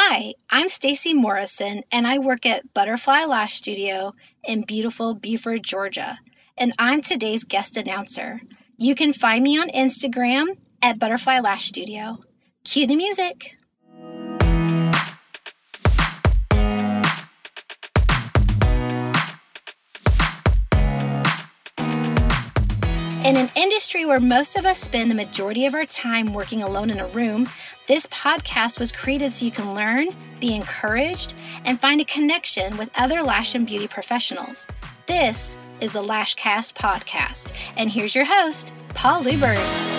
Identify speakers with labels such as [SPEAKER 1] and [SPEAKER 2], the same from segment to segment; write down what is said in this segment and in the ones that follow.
[SPEAKER 1] Hi, I'm Stacy Morrison and I work at Butterfly Lash Studio in beautiful Buford, Georgia. And I'm today's guest announcer. You can find me on Instagram at Butterfly Lash Studio. Cue the music. In an industry where most of us spend the majority of our time working alone in a room, this podcast was created so you can learn, be encouraged, and find a connection with other lash and beauty professionals. This is the Lashcast podcast, and here's your host, Paul Lubers.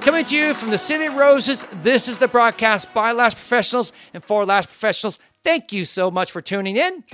[SPEAKER 2] Coming to you from the City of Roses, this is the broadcast by Lash Professionals and for Lash Professionals. Thank you so much for tuning in.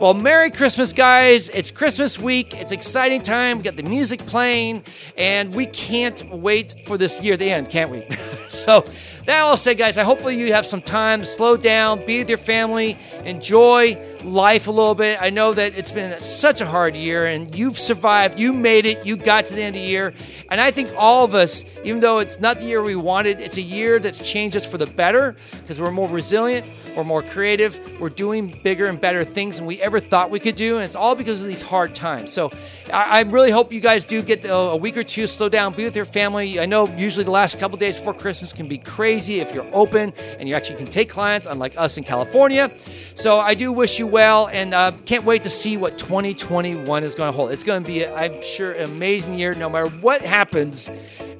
[SPEAKER 2] Well, Merry Christmas, guys. It's Christmas week. It's exciting time. We got the music playing, and we can't wait for this year to end, can't we? so, that all said, guys, I hopefully you have some time slow down, be with your family, enjoy life a little bit. I know that it's been such a hard year, and you've survived. You made it. You got to the end of the year. And I think all of us, even though it's not the year we wanted, it's a year that's changed us for the better because we're more resilient, we're more creative, we're doing bigger and better things than we ever thought we could do. And it's all because of these hard times. So I, I really hope you guys do get a, week or two, slow down, be with your family. I know usually the last couple days before Christmas can be crazy if you're open and you actually can take clients, unlike us in California. So I do wish you well and uh, can't wait to see what 2021 is going to hold. It's going to be, I'm sure, an amazing year no matter what happens.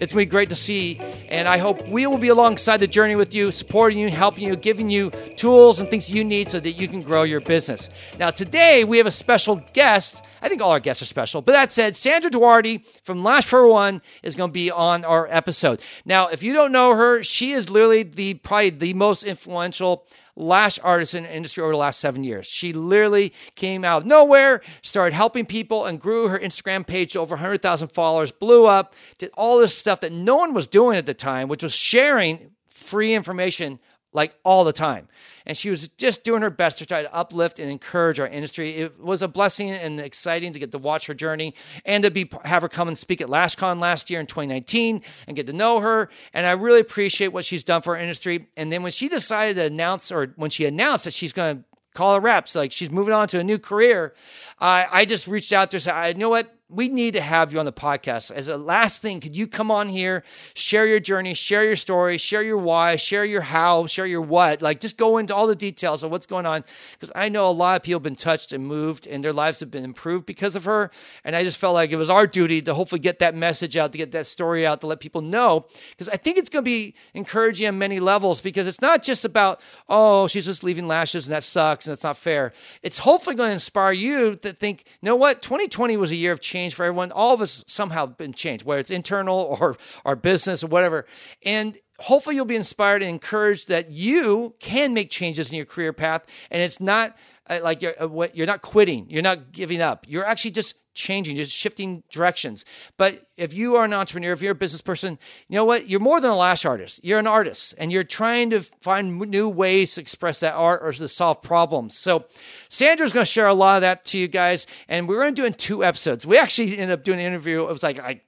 [SPEAKER 2] It's going to be great to see. And I hope we will be alongside the journey with you, supporting you, helping you, giving you tools and things you need so that you can grow your business. Now, today we have a special guest. I think all our guests are special. But that said, Sandra Duarte from Lash 411 is going to be on our episode. Now, if you don't know her, she is literally the probably the most influential lash artist in the industry over the last seven years. She literally came out of nowhere, started helping people, and grew her Instagram page to over 100,000 followers, blew up, did all this stuff that no one was doing at the time, which was sharing free information like all the time. And she was just doing her best to try to uplift and encourage our industry. It was a blessing and exciting to get to watch her journey and to be have her come and speak at LashCon last year in 2019 and get to know her. And I really appreciate what she's done for our industry. And then when she decided to announce, or when she announced that she's going to call her reps, like she's moving on to a new career, I just reached out to her and said, I know what we need to have you on the podcast. As a last thing, could you come on here, share your journey, share your story, share your why, share your how, share your what? Like, just go into all the details of what's going on. Because I know a lot of people have been touched and moved, and their lives have been improved because of her. And I just felt like it was our duty to hopefully get that message out, to get that story out, to let people know. Because I think it's going to be encouraging on many levels. Because it's not just about, oh, she's just leaving lashes and that sucks and it's not fair. It's hopefully going to inspire you to think, you know what? 2020 was a year of change change for everyone. All of us somehow been changed, whether it's internal or our business or whatever. And hopefully you'll be inspired and encouraged that you can make changes in your career path and it's not uh, like you're, uh, you're not quitting you're not giving up you're actually just changing, just shifting directions. But if you are an entrepreneur, if you're a business person, you know what? You're more than a lash artist. You're an artist and you're trying to find new ways to express that art or to solve problems. So Sandra's going to share a lot of that to you guys. And we're going to do in two episodes. We actually ended up doing an interview. It was like,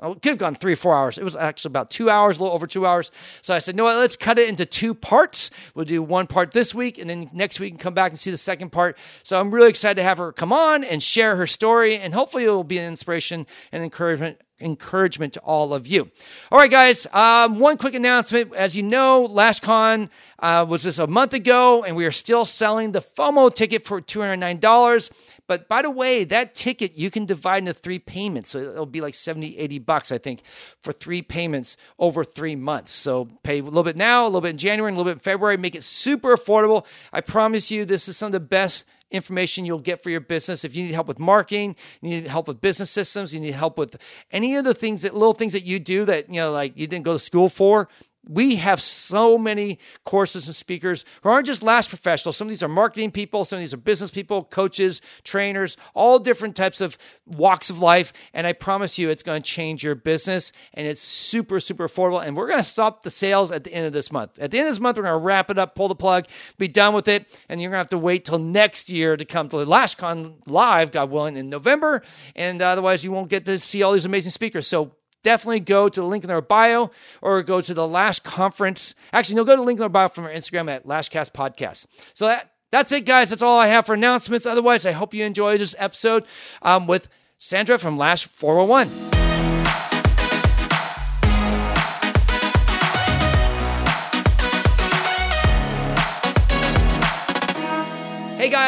[SPEAKER 2] I could have gone three four hours. It was actually about two hours, a little over two hours. So I said, no, let's cut it into two parts. We'll do one part this week, and then next week, come back and see the second part. So I'm really excited to have her come on and share her story, and hopefully it will be an inspiration and encouragement encouragement to all of you. All right, guys. Um, one quick announcement. As you know, LashCon uh, was just a month ago, and we are still selling the FOMO ticket for $209. But by the way, that ticket you can divide into three payments. So it'll be like 70, 80 bucks, I think, for three payments over three months. So pay a little bit now, a little bit in January, and a little bit in February. Make it super affordable. I promise you, this is some of the best information you'll get for your business. If you need help with marketing, you need help with business systems, you need help with any of the things that little things that you do that, you know, like you didn't go to school for, we have so many courses and speakers who aren't just lash professionals. Some of these are marketing people, some of these are business people, coaches, trainers, all different types of walks of life. And I promise you, it's going to change your business and it's super, super affordable. And we're going to stop the sales at the end of this month. At the end of this month, we're going to wrap it up, pull the plug, be done with it. And you're going to have to wait till next year to come to LashCon live, God willing, in November. And otherwise, you won't get to see all these amazing speakers. So definitely go to the link in our bio or go to the Lash conference. Actually, no, go to the link in our bio from our Instagram at Lashcast Podcast. So that that's it, guys. That's all I have for announcements. Otherwise, I hope you enjoyed this episode um, with Sandra from Lash 411.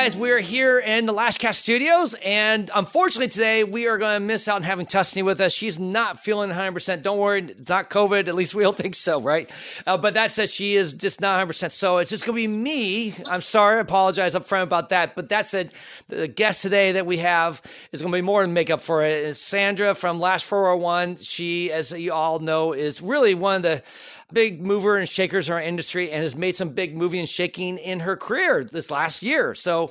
[SPEAKER 2] Guys, we're here in the Last Lashcast Studios, and unfortunately today we are going to miss out on having Tusney with us. She's not feeling 100%. Don't worry, it's not COVID. At least we don't think so, right? Uh, but that said, she is just not 100%. So it's just going to be me. I'm sorry, I apologize up front about that. But that said, the guest today that we have is going to be more than make up for it. It's Sandra from Lash 411. She, as you all know, is really one of the big mover and shakers in our industry and has made some big moving and shaking in her career this last year. So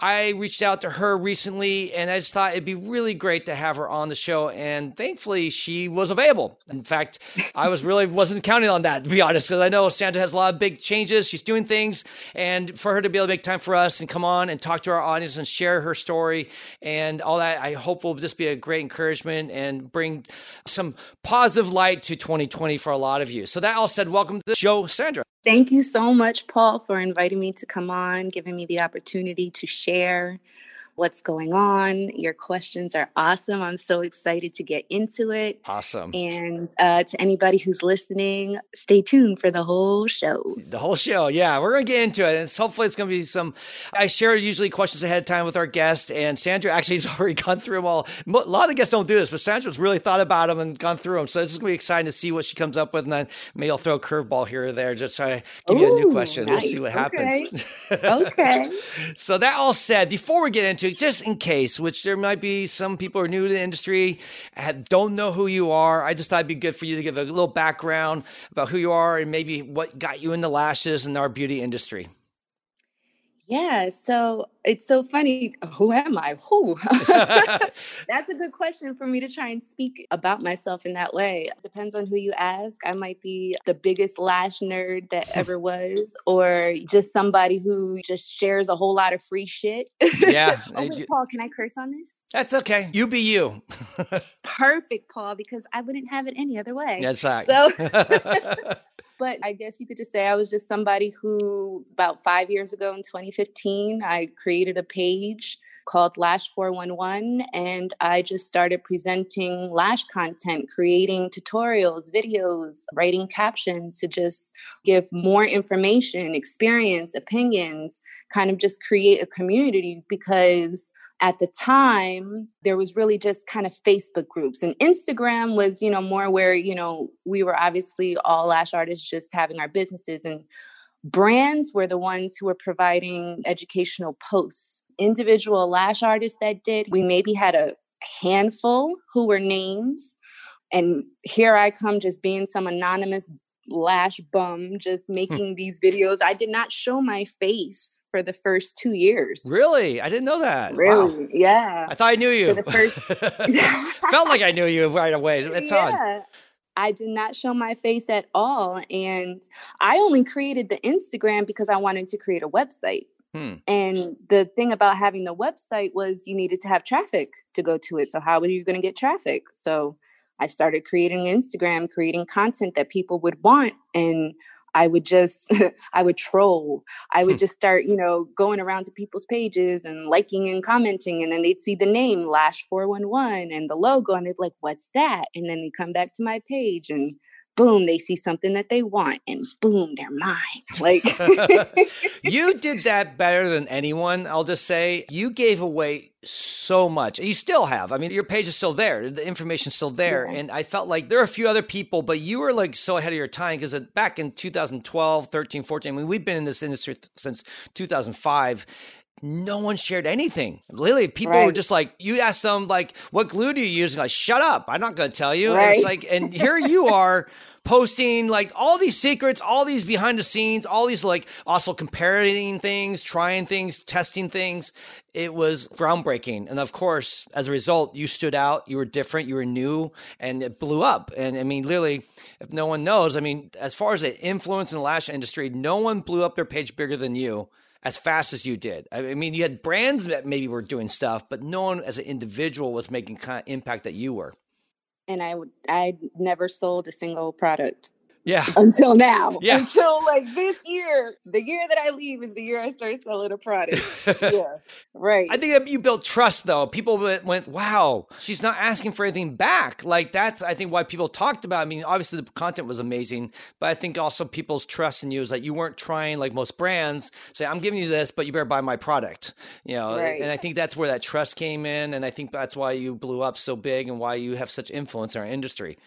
[SPEAKER 2] I reached out to her recently and I just thought it'd be really great to have her on the show. And thankfully, she was available. In fact, I was really wasn't counting on that, to be honest, because I know Sandra has a lot of big changes. She's doing things. And for her to be able to make time for us and come on and talk to our audience and share her story and all that, I hope will just be a great encouragement and bring some positive light to 2020 for a lot of you. So, that all said, welcome to the show, Sandra.
[SPEAKER 3] Thank you so much, Paul, for inviting me to come on, giving me the opportunity to share share what's going on. Your questions are awesome. I'm so excited to get into it.
[SPEAKER 2] Awesome.
[SPEAKER 3] And uh, to anybody who's listening, stay tuned for the whole show.
[SPEAKER 2] The whole show, yeah. We're going to get into it. And hopefully, it's going to be some. I share usually questions ahead of time with our guest, and Sandra actually has already gone through them all. A lot of the guests don't do this, but Sandra's really thought about them and gone through them. So it's going to be exciting to see what she comes up with. And then maybe I'll throw a curveball here or there, just try to give Ooh, you a new question. Nice. We'll see what happens.
[SPEAKER 3] Okay. okay.
[SPEAKER 2] so, that all said, before we get into just in case, which there might be some people are new to the industry, uh, don't know who you are. I just thought it'd be good for you to give a little background about who you are and maybe what got you into lashes in our beauty industry.
[SPEAKER 3] Yeah, so it's so funny. Who am I? Who? That's a good question for me to try and speak about myself in that way. It depends on who you ask. I might be the biggest lash nerd that ever was, or just somebody who just shares a whole lot of free shit.
[SPEAKER 2] Yeah.
[SPEAKER 3] Eh, oh, wait, Paul, can I curse on this?
[SPEAKER 2] That's okay. You be you.
[SPEAKER 3] Perfect, Paul, because I wouldn't have it any other way.
[SPEAKER 2] That's right.
[SPEAKER 3] So but I guess you could just say I was just somebody who, about five years ago in 2015, I created a page called Lash 411, and I just started presenting lash content, creating tutorials, videos, writing captions to just give more information, experience, opinions, kind of just create a community because at the time there was really just kind of facebook groups and instagram was you know more where you know we were obviously all lash artists just having our businesses and brands were the ones who were providing educational posts. Individual lash artists that did we maybe had a handful who were names and here i come just being some anonymous lash bum just hmm. making these videos i did not show my face for the first two years.
[SPEAKER 2] Really? I didn't know that.
[SPEAKER 3] Really? Wow. Yeah.
[SPEAKER 2] I thought I knew you. For the first felt like I knew you right away. It's yeah. odd.
[SPEAKER 3] I did not show my face at all. And I only created the Instagram because I wanted to create a website. Hmm. And the thing about having the website was you needed to have traffic to go to it. So, how were you going to get traffic? So, I started creating Instagram, creating content that people would want. And I would just, I would troll. I would hmm. just start, you know, going around to people's pages and liking and commenting. And then they'd see the name Lash 411 and the logo and they'd be like, what's that? And then they come back to my page and boom, they see something that they want and boom, they're mine. Like
[SPEAKER 2] you did that better than anyone, I'll just say. You gave away so much. You still have. I mean, your page is still there. The information's still there. Yeah. And I felt like there are a few other people, but you were like so ahead of your time because uh, back in 2012, 13, 14, I mean, we've been in this industry since 2005 no one shared anything. Literally, people right. were just like, you ask them like, what glue do you use? Like, shut up. I'm not going to tell you. Right. And it's like, and here you are posting like all these secrets, all these behind the scenes, all these like also comparing things, trying things, testing things. It was groundbreaking. And of course, as a result, you stood out, you were different, you were new, and it blew up. And I mean, literally, if no one knows, I mean, as far as the influence in the lash industry, no one blew up their page bigger than you as fast as you did. I mean, you had brands that maybe were doing stuff, but no one as an individual was making kind of impact that you were.
[SPEAKER 3] And I would I never sold a single product.
[SPEAKER 2] Yeah.
[SPEAKER 3] Until now.
[SPEAKER 2] Yeah.
[SPEAKER 3] Until like this year, the year that I leave is the year I start selling a product. yeah. Right.
[SPEAKER 2] I think that you built trust though. People went, wow, she's not asking for anything back. Like that's, I think why people talked about, I mean, obviously the content was amazing, but I think also people's trust in you is that you weren't trying like most brands say, I'm giving you this, but you better buy my product, you know?
[SPEAKER 3] Right.
[SPEAKER 2] And I think that's where that trust came in. And I think that's why you blew up so big and why you have such influence in our industry.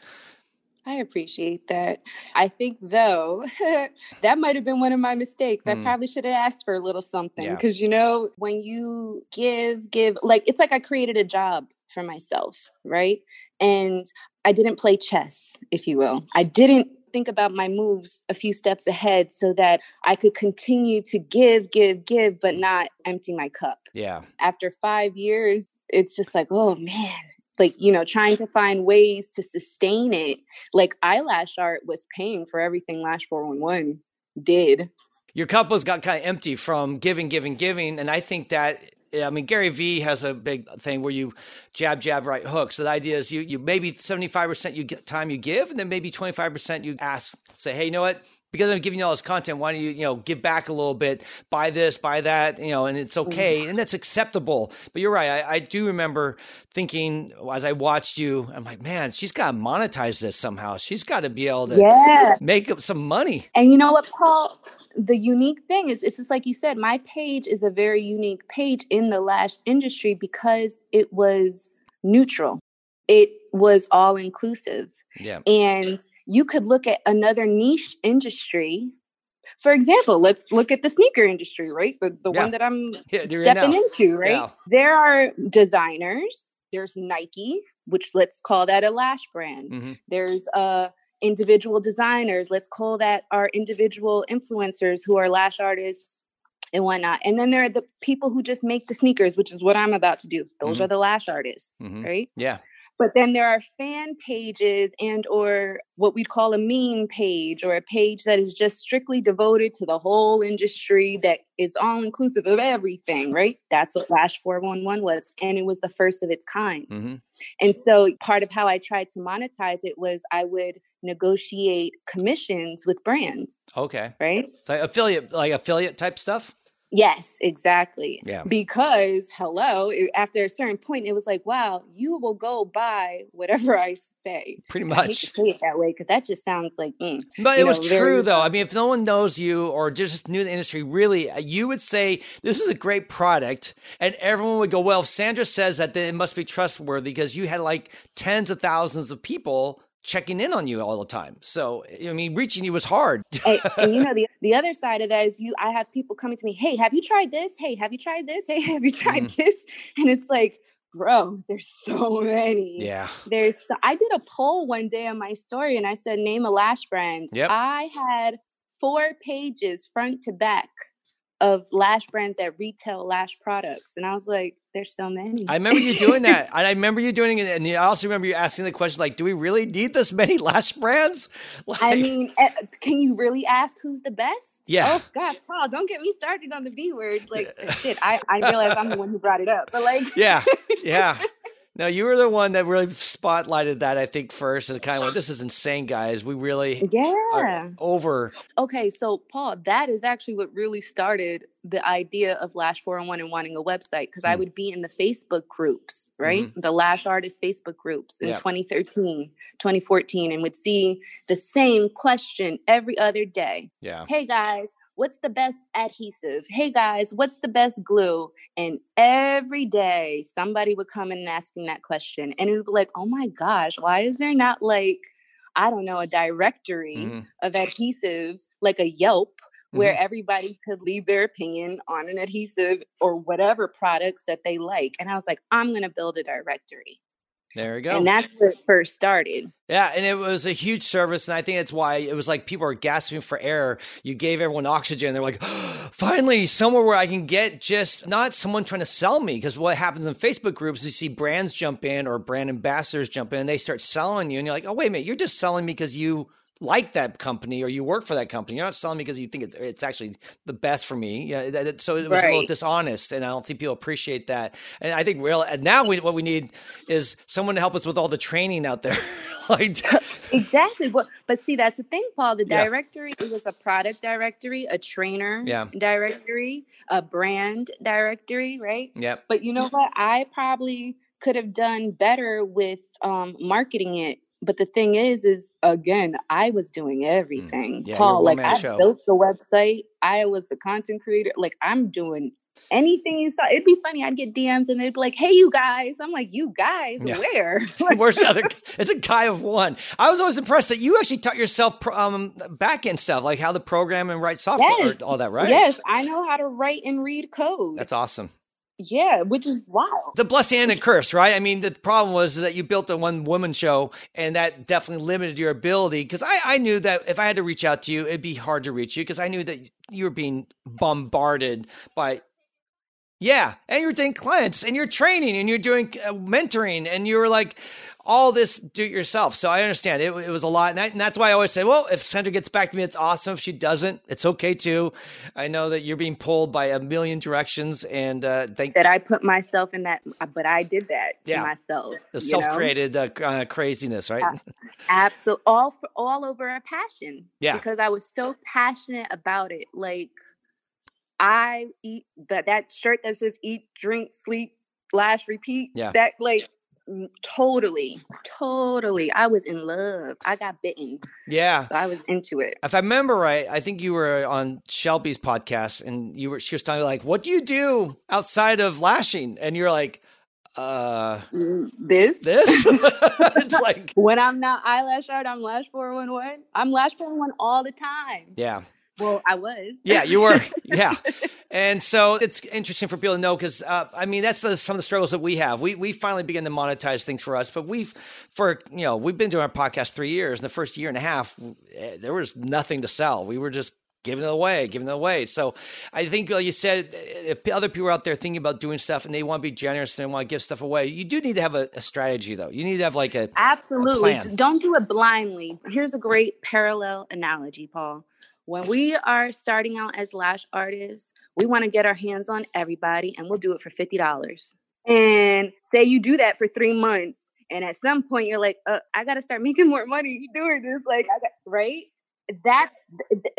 [SPEAKER 3] I appreciate that. I think though that might have been one of my mistakes. Mm. I probably should have asked for a little something because yeah. you know when you give give like it's like I created a job for myself, right? And I didn't play chess, if you will. I didn't think about my moves a few steps ahead so that I could continue to give, give, give, but not empty my cup.
[SPEAKER 2] Yeah.
[SPEAKER 3] After five years, it's just like, oh man, like you know trying to find ways to sustain it like eyelash art was paying for everything lash 411 did
[SPEAKER 2] your cup was got kind of empty from giving giving giving and i think that I mean, Gary Vee has a big thing where you jab, jab, right hook. So the idea is you, you maybe 75% you get time you give, and then maybe 25% you ask, say, hey, you know what? Because I'm giving you all this content, why don't you, you know, give back a little bit, buy this, buy that, you know, and it's okay. Mm-hmm. And that's acceptable. But you're right. I, I do remember thinking as I watched you, I'm like, man, she's got to monetize this somehow. She's got to be able to
[SPEAKER 3] yeah.
[SPEAKER 2] make up some money.
[SPEAKER 3] And you know what, Paul? The unique thing is, it's just like you said, my page is a very unique page in the lash industry because it was neutral. It was all inclusive.
[SPEAKER 2] Yeah.
[SPEAKER 3] And you could look at another niche industry. For example, let's look at the sneaker industry, right? The, the
[SPEAKER 2] yeah.
[SPEAKER 3] one that I'm
[SPEAKER 2] yeah,
[SPEAKER 3] stepping into, right? There are designers, there's Nike, which let's call that a lash brand. Mm-hmm. There's uh individual designers, let's call that our individual influencers who are lash artists and whatnot. And then there are the people who just make the sneakers, which is what I'm about to do. Those mm-hmm. are the lash artists, mm-hmm. right?
[SPEAKER 2] Yeah
[SPEAKER 3] but then there are fan pages and or what we'd call a meme page or a page that is just strictly devoted to the whole industry that is all inclusive of everything right? That's what lash 411 was and it was the first of its kind. Mm-hmm. and so part of how i tried to monetize it was i would negotiate commissions with brands
[SPEAKER 2] okay.
[SPEAKER 3] right?
[SPEAKER 2] Like affiliate like affiliate type stuff
[SPEAKER 3] Yes, exactly.
[SPEAKER 2] Yeah.
[SPEAKER 3] Because hello, after a certain point, it was like, wow, you will go buy whatever I say.
[SPEAKER 2] Pretty much.
[SPEAKER 3] say it that way because that just sounds like. Mm,
[SPEAKER 2] but it was true though. I mean, if no one knows you or just knew the industry, really, uh, you would say this is a great product, and everyone would go, well, if Sandra says that, then it must be trustworthy because you had like tens of thousands of people checking in on you all the time. So, I mean, reaching you was hard.
[SPEAKER 3] and, and, you know, the, the other side of that is you, I have people coming to me, Hey, have you tried this? Hey, have you tried this? Hey, have you tried mm. this? And it's like, bro, there's so many.
[SPEAKER 2] Yeah.
[SPEAKER 3] There's, so, I did a poll one day on my story and I said, name a lash brand.
[SPEAKER 2] Yep.
[SPEAKER 3] I had four pages front to back of lash brands that retail lash products. And I was like, there's so many.
[SPEAKER 2] I remember you doing that. I remember you doing it. And I also remember you asking the question, like, do we really need this many lash brands?
[SPEAKER 3] Like, I mean, eh, can you really ask who's the best?
[SPEAKER 2] Yeah.
[SPEAKER 3] Oh God, Paul, don't get me started on the B word. Like shit, I, I realize I'm the one who brought it up. But like
[SPEAKER 2] Yeah. Yeah. No, you were the one that really spotlighted that, I think, first. As kind of like, this is insane, guys. We really
[SPEAKER 3] yeah
[SPEAKER 2] over.
[SPEAKER 3] Okay, so Paul, that is actually what really started the idea of Lash 411 and wanting a website because mm. I would be in the Facebook groups, right? Mm-hmm. The Lash Artist Facebook groups in 2013, 2014, and would see the same question every other day.
[SPEAKER 2] Yeah.
[SPEAKER 3] Hey guys, what's the best adhesive? Hey guys, what's the best glue? And every day somebody would come in and asking that question. And it would be like, oh my gosh, why is there not like, I don't know, a directory mm-hmm. of adhesives like a Yelp where mm-hmm. everybody could leave their opinion on an adhesive or whatever products that they like. And I was like, I'm going to build a directory.
[SPEAKER 2] There we go.
[SPEAKER 3] And that's where it first started.
[SPEAKER 2] Yeah, and it was a huge service, and I think that's why it was like people are gasping for air. You gave everyone oxygen. They're like, oh, finally, somewhere where I can get just not someone trying to sell me. Because what happens in Facebook groups, you see brands jump in or brand ambassadors jump in, and they start selling you, and you're like, oh wait a minute, you're just selling me because you like that company or you work for that company. You're not selling me because you think it's actually the best for me. Yeah. That, so it was right. a little dishonest, and I don't think people appreciate that. And I think real. And now we, what we need is someone to help us with all the training out there. like,
[SPEAKER 3] exactly. Well, but see, that's the thing, Paul. The directory yeah. it was a product directory, a trainer yeah. directory, a brand directory, right?
[SPEAKER 2] Yep.
[SPEAKER 3] But you know what? I probably could have done better with um, marketing it but the thing is is again i was doing mm, everything. Yeah, paul like i show. built the website. I was the content creator. Like i'm doing anything you saw. It'd be funny. I'd get dms and they'd be like hey you guys. I'm like you guys? Yeah. where?
[SPEAKER 2] Where's the other it's a guy of one. I was always impressed that you actually taught yourself um, back end stuff like how to program and write software yes. all that right?
[SPEAKER 3] Yes. I know how to write and read code.
[SPEAKER 2] That's awesome
[SPEAKER 3] yeah, which is wild.
[SPEAKER 2] The blessing and the curse, right? I mean, the problem was that you built a one woman show, and that definitely limited your ability. Because I, I knew that if I had to reach out to you, it'd be hard to reach you because I knew that you were being bombarded by yeah, and you're doing clients and you're training and you're doing uh, mentoring and you're like all this do it yourself. So I understand it, it was a lot. And, I, and, that's why I always say, well, if Sandra gets back to me, it's awesome. If she doesn't, it's okay too. I know that you're being pulled by a million directions and uh, thank
[SPEAKER 3] that I put myself in that, uh, but I did that to yeah. myself.
[SPEAKER 2] The self created uh, uh, craziness, right? Uh,
[SPEAKER 3] absolutely. All, for, all over a passion.
[SPEAKER 2] Yeah.
[SPEAKER 3] Because I was so passionate about it. Like, I eat that that shirt that says eat, drink, sleep, lash, repeat.
[SPEAKER 2] Yeah.
[SPEAKER 3] That like totally, totally. I was in love. I got bitten.
[SPEAKER 2] Yeah.
[SPEAKER 3] So I was into it.
[SPEAKER 2] If I remember right, I think you were on Shelby's podcast and you were she was telling me like, what do you do outside of lashing? And you're like, uh
[SPEAKER 3] mm, this
[SPEAKER 2] this it's
[SPEAKER 3] like when i'm not eyelash art i'm lash 411 i'm lash 411 all the time
[SPEAKER 2] yeah
[SPEAKER 3] well, I was.
[SPEAKER 2] Yeah, you were. yeah. And so it's interesting for people to know because, uh, I mean, that's the, some of the struggles that we have. We, we finally begin to monetize things for us, but we've, for, you know, we've been doing our podcast three years. In the first year and a half, eh, there was nothing to sell. We were just giving it away, giving it away. So I think like you said, if other people are out there thinking about doing stuff and they want to be generous and they want to give stuff away, you do need to have a, a strategy though. You need to have like a
[SPEAKER 3] absolutely.
[SPEAKER 2] A
[SPEAKER 3] Don't do it blindly. Here's a great parallel analogy, Paul when we are starting out as lash artists, we want to get our hands on everybody and we'll do it for $50. And say you do that for three months. And at some point you're like, uh, I got to start making more money doing this. Like, I got, right? That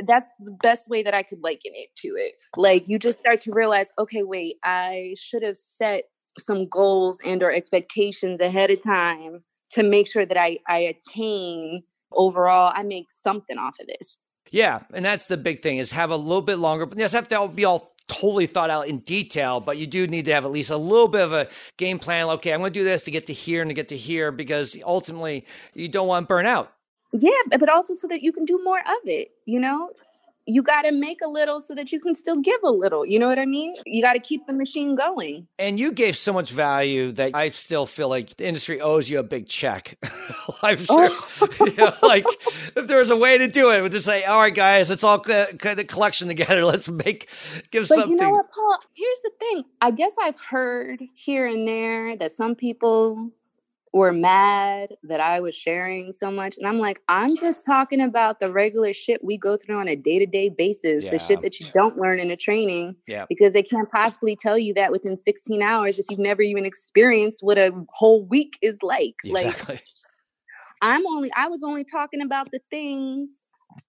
[SPEAKER 3] that's the best way that I could liken it to it. Like you just start to realize, okay, wait, I should have set some goals and or expectations ahead of time to make sure that I, I attain overall, I make something off of this.
[SPEAKER 2] Yeah, and that's the big thing is have a little bit longer. But yes, have to be all totally thought out in detail, but you do need to have at least a little bit of a game plan. Okay, I'm going to do this to get to here and to get to here because ultimately you don't want burnout.
[SPEAKER 3] Yeah, but also so that you can do more of it. You know, you got to make a little so that you can still give a little. You know what I mean? You got to keep the machine going.
[SPEAKER 2] And you gave so much value that I still feel like the industry owes you a big check. I'm oh. sure, oh. you know, like if there was a way to do it, would just say, "All right, guys, let's all get the collection together. Let's make give
[SPEAKER 3] but
[SPEAKER 2] something."
[SPEAKER 3] You know what, Paul? Here's the thing. I guess I've heard here and there that some people were mad that I was sharing so much. And I'm like, I'm just talking about the regular shit we go through on a day to day basis, yeah. the shit that you don't learn in a training.
[SPEAKER 2] Yeah.
[SPEAKER 3] Because they can't possibly tell you that within 16 hours if you've never even experienced what a whole week is like.
[SPEAKER 2] Exactly.
[SPEAKER 3] Like, I'm only, I was only talking about the things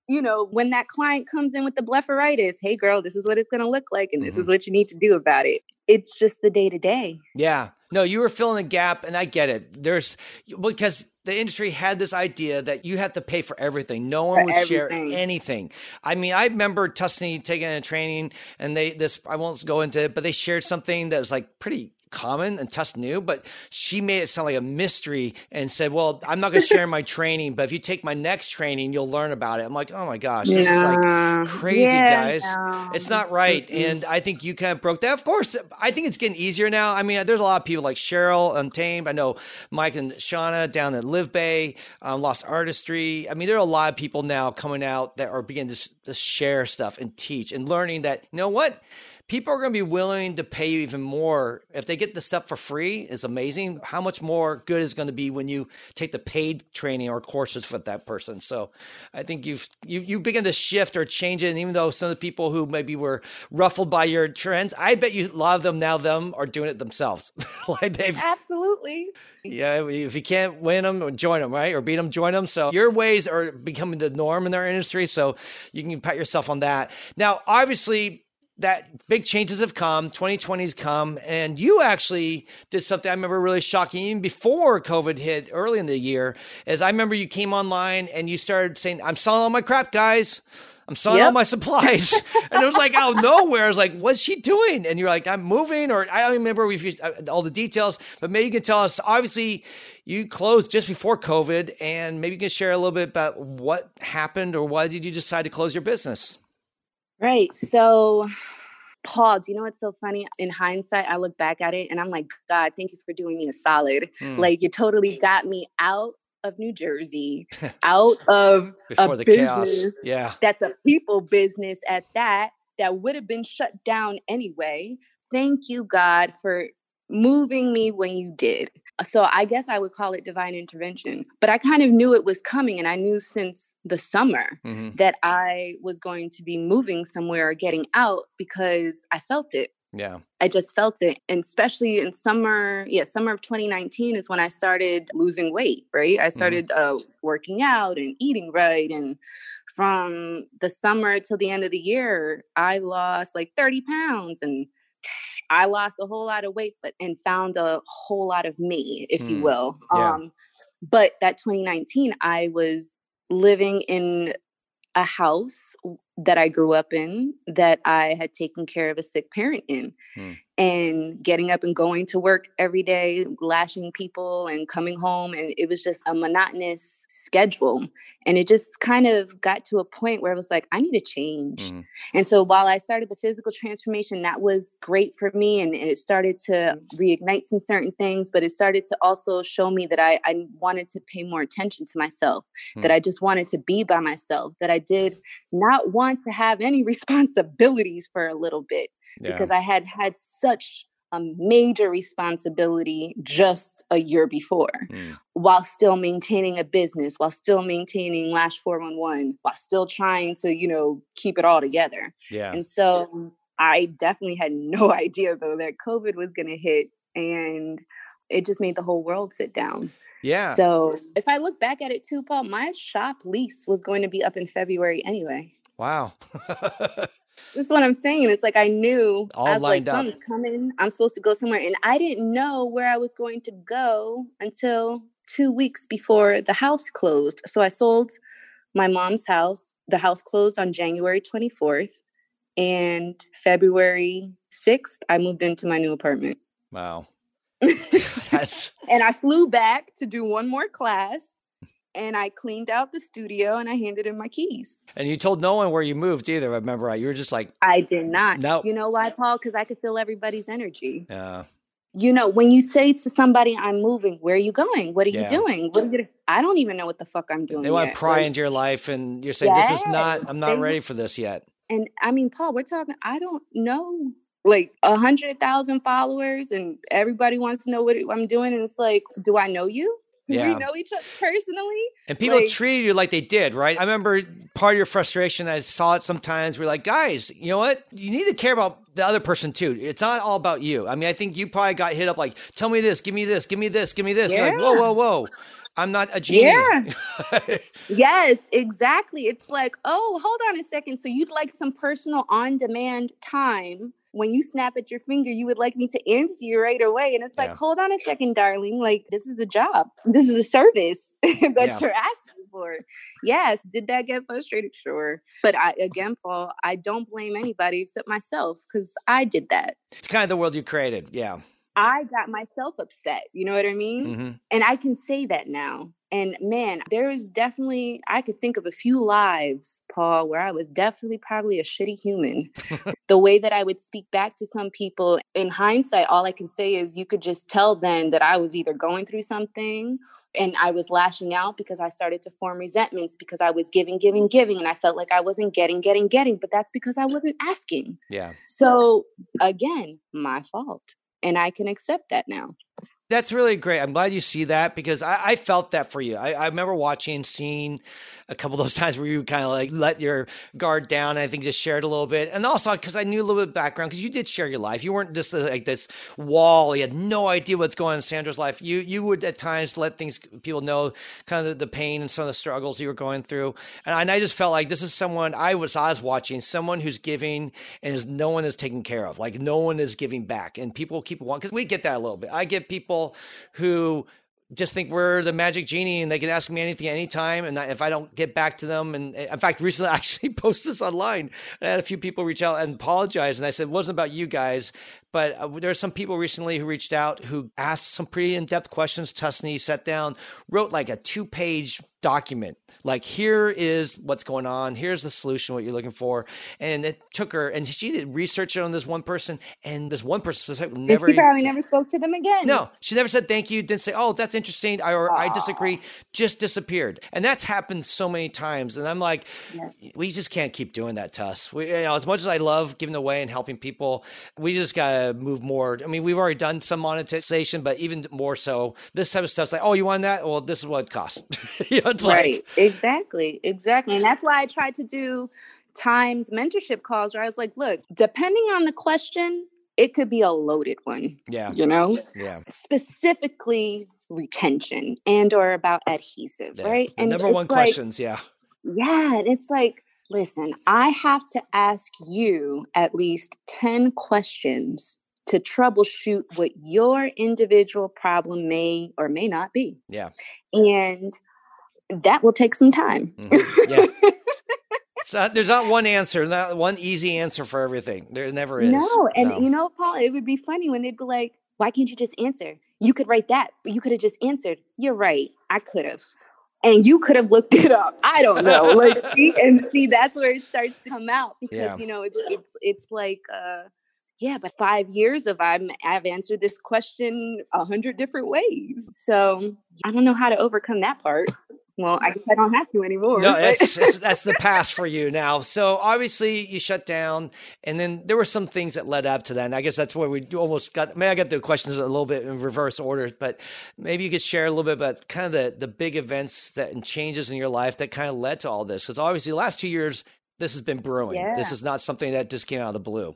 [SPEAKER 3] you know, when that client comes in with the blepharitis, hey girl, this is what it's going to look like and this mm-hmm. is what you need to do about it. It's just the day to day.
[SPEAKER 2] Yeah. No, you were filling a gap and I get it. There's because the industry had this idea that you had to pay for everything. No one for would everything. share anything. I mean, I remember Tusney taking a training and they this I won't go into it, but they shared something that was like pretty common and Tuss knew, but she made it sound like a mystery and said, Well, I'm not going to share my training, but if you take my next training, you'll learn about it. I'm like, Oh my gosh, this is like crazy, yeah, guys. No. It's not right. Mm-hmm. And I think you kind of broke that. Of course, I think it's getting easier now. I mean, there's a lot of people like Cheryl Untamed. I know Mike and Shauna down at Live Bay, um, Lost Artistry. I mean, there are a lot of people now coming out that are beginning to, to share stuff and teach and learning that, you know what? People are going to be willing to pay you even more if they get the stuff for free. it's amazing how much more good is going to be when you take the paid training or courses with that person. So I think you've you you begin to shift or change it. And even though some of the people who maybe were ruffled by your trends, I bet you a lot of them now them are doing it themselves.
[SPEAKER 3] like they've absolutely.
[SPEAKER 2] Yeah, if you can't win them, join them, right? Or beat them, join them. So your ways are becoming the norm in their industry. So you can pat yourself on that. Now, obviously, that big changes have come 2020's come and you actually did something i remember really shocking even before covid hit early in the year as i remember you came online and you started saying i'm selling all my crap guys. I'm selling yep. all my supplies. And it was like out of nowhere i was like what's she doing? And you're like i'm moving or i don't remember if uh, all the details but maybe you can tell us. Obviously you closed just before covid and maybe you can share a little bit about what happened or why did you decide to close your business
[SPEAKER 3] Right. So, Paul, do you know what's so funny? In hindsight, I look back at it and I'm like, God, thank you for doing me a solid. Mm. Like, you totally got me out of New Jersey, out of
[SPEAKER 2] Before a the business chaos. Yeah.
[SPEAKER 3] That's a people business at that, that would have been shut down anyway. Thank you, God, for moving me when you did. So I guess I would call it divine intervention. But I kind of knew it was coming. And I knew since the summer mm-hmm. that I was going to be moving somewhere or getting out because I felt it.
[SPEAKER 2] Yeah.
[SPEAKER 3] I just felt it. And especially in summer, yeah, summer of 2019 is when I started losing weight, right? I mm-hmm. started mm-hmm. uh, working out and eating right. And from the summer till the end of the year, I lost like 30 pounds. And I lost a whole lot of weight, but and found a whole lot of me, if mm. you will. Yeah. Um, but that 2019, I was living in a house that I grew up in that I had taken care of a sick parent in. Mm and getting up and going to work every day, lashing people and coming home. And it was just a monotonous schedule. And it just kind of got to a point where it was like, I need to change. Mm-hmm. And so while I started the physical transformation, that was great for me. And, and, it started to reignite some certain things, but it started to also show me that I, I wanted to pay more attention to myself, that I just wanted to be by myself, that I did not want to have any responsibilities for a little bit yeah. because I had had such a major responsibility just a year before mm. while still maintaining a business, while still maintaining Lash 411, while still trying to, you know, keep it all together.
[SPEAKER 2] Yeah.
[SPEAKER 3] And so I definitely had no idea though that COVID was going to hit and it just made the whole world sit down.
[SPEAKER 2] Yeah.
[SPEAKER 3] So if I look back at it too, Paul, my shop lease was going to be up in February anyway.
[SPEAKER 2] Wow.
[SPEAKER 3] This is what I'm saying. It's like I knew
[SPEAKER 2] All
[SPEAKER 3] I was
[SPEAKER 2] lined
[SPEAKER 3] like,
[SPEAKER 2] up.
[SPEAKER 3] coming. I'm supposed to go somewhere. And I didn't know where I was going to go until two weeks before the house closed. So I sold my mom's house. The house closed on January 24th. And February 6th, I moved into my new apartment.
[SPEAKER 2] Wow. That's
[SPEAKER 3] and I flew back to do one more class and I cleaned out the studio and I handed in my keys.
[SPEAKER 2] And you told no one where you moved either. I remember right? You were just like,
[SPEAKER 3] I did not.
[SPEAKER 2] No.
[SPEAKER 3] You know why, Paul? Because I could feel everybody's energy.
[SPEAKER 2] Yeah.
[SPEAKER 3] You know, when you say to somebody, "I'm moving," where are you going? What are yeah. you doing? What are you? I don't even know what the fuck I'm doing.
[SPEAKER 2] They want to pry like, into your life, and you're saying, yes, "This is not. I'm not ready for this yet."
[SPEAKER 3] And I mean, Paul, we're talking. I don't know like a hundred thousand followers and everybody wants to know what I'm doing. And it's like, do I know you? Yeah. we know each other personally?
[SPEAKER 2] And people like, treated you like they did, right? I remember part of your frustration. I saw it sometimes. We're like, guys, you know what? You need to care about the other person too. It's not all about you. I mean, I think you probably got hit up like, tell me this, give me this, give me this, give me this. Yeah. Like, whoa, whoa, whoa. I'm not a genie.
[SPEAKER 3] Yeah. yes, exactly. It's like, oh, hold on a second. So you'd like some personal on demand time when you snap at your finger, you would like me to answer you right away. And it's like, yeah. hold on a second, darling. Like, this is a job. This is a service that yeah. you're asking for. Yes. Did that get frustrated? Sure. But I, again, Paul, I don't blame anybody except myself because I did that.
[SPEAKER 2] It's kind of the world you created. Yeah.
[SPEAKER 3] I got myself upset. You know what I mean? Mm-hmm. And I can say that now. And man, there is definitely, I could think of a few lives, Paul, where I was definitely probably a shitty human. the way that I would speak back to some people, in hindsight, all I can say is you could just tell then that I was either going through something and I was lashing out because I started to form resentments because I was giving, giving, giving, and I felt like I wasn't getting, getting, getting, but that's because I wasn't asking.
[SPEAKER 2] Yeah.
[SPEAKER 3] So again, my fault. And I can accept that now.
[SPEAKER 2] That's really great. I'm glad you see that because I, I felt that for you. I, I, remember watching, seeing a couple of those times where you kind of like let your guard down. I think just shared a little bit, and also because I knew a little bit of background because you did share your life. You weren't just uh, like this wall. You had no idea what's going on in Sandra's life. You you would at times let things people know kind of the, the pain and some of the struggles you were going through, and I, and I just felt like this is someone I was I was watching someone who's giving and is no one is taken care of. Like no one is giving back, and people keep wanting because we get that a little bit. I get people people who just think we're the magic genie and they can ask me anything anytime. And if I don't get back to them, and in fact, recently I actually posted this online and I had a few people reach out and apologize. And I said, it wasn't about you guys, but uh, there are some people recently who reached out who asked some pretty in depth questions. Tusney sat down, wrote like a two page document like here is what's going on. Here's the solution what you're looking for. And it took her and she did research on this one person and this one person specifically never
[SPEAKER 3] she probably never spoke to them again?
[SPEAKER 2] No. She never said thank you didn't say oh that's interesting. Or Aww. i disagree. Just disappeared. And that's happened so many times and i'm like yeah. we just can't keep doing that to us we, you know as much as i love giving away and helping people we just move more i mean we've already done some monetization but even more so this type of stuff's like oh you want that well this is what it costs
[SPEAKER 3] you know, right like, Exactly, exactly. And that's why I tried to do timed mentorship calls where I was like, look, depending on the question, it could be a loaded one.
[SPEAKER 2] Yeah.
[SPEAKER 3] You know?
[SPEAKER 2] Yeah.
[SPEAKER 3] Specifically retention and or about adhesive, yeah. right?
[SPEAKER 2] The and number one like, questions, yeah.
[SPEAKER 3] Yeah. And it's like, listen, I have to ask you at least 10 questions to troubleshoot what your individual problem may or may not be.
[SPEAKER 2] Yeah.
[SPEAKER 3] And that will take some time.
[SPEAKER 2] Mm-hmm. Yeah. so there's not one answer, not one easy answer for everything. There never is.
[SPEAKER 3] No, and no. you know, Paul, it would be funny when they'd be like, "Why can't you just answer? You could write that, but you could have just answered." You're right. I could have. And you could have looked it up. I don't know. Like, see, and see, that's where it starts to come out because yeah. you know it's it's it's like uh yeah, but five years of I'm I've answered this question a hundred different ways. So I don't know how to overcome that part. Well, I guess I don't have to anymore.
[SPEAKER 2] No, it's, that's the past for you now. So obviously you shut down, and then there were some things that led up to that. And I guess that's where we almost got. May I got the questions a little bit in reverse order, but maybe you could share a little bit about kind of the the big events that and changes in your life that kind of led to all this. Because obviously the last two years this has been brewing. Yeah. This is not something that just came out of the blue.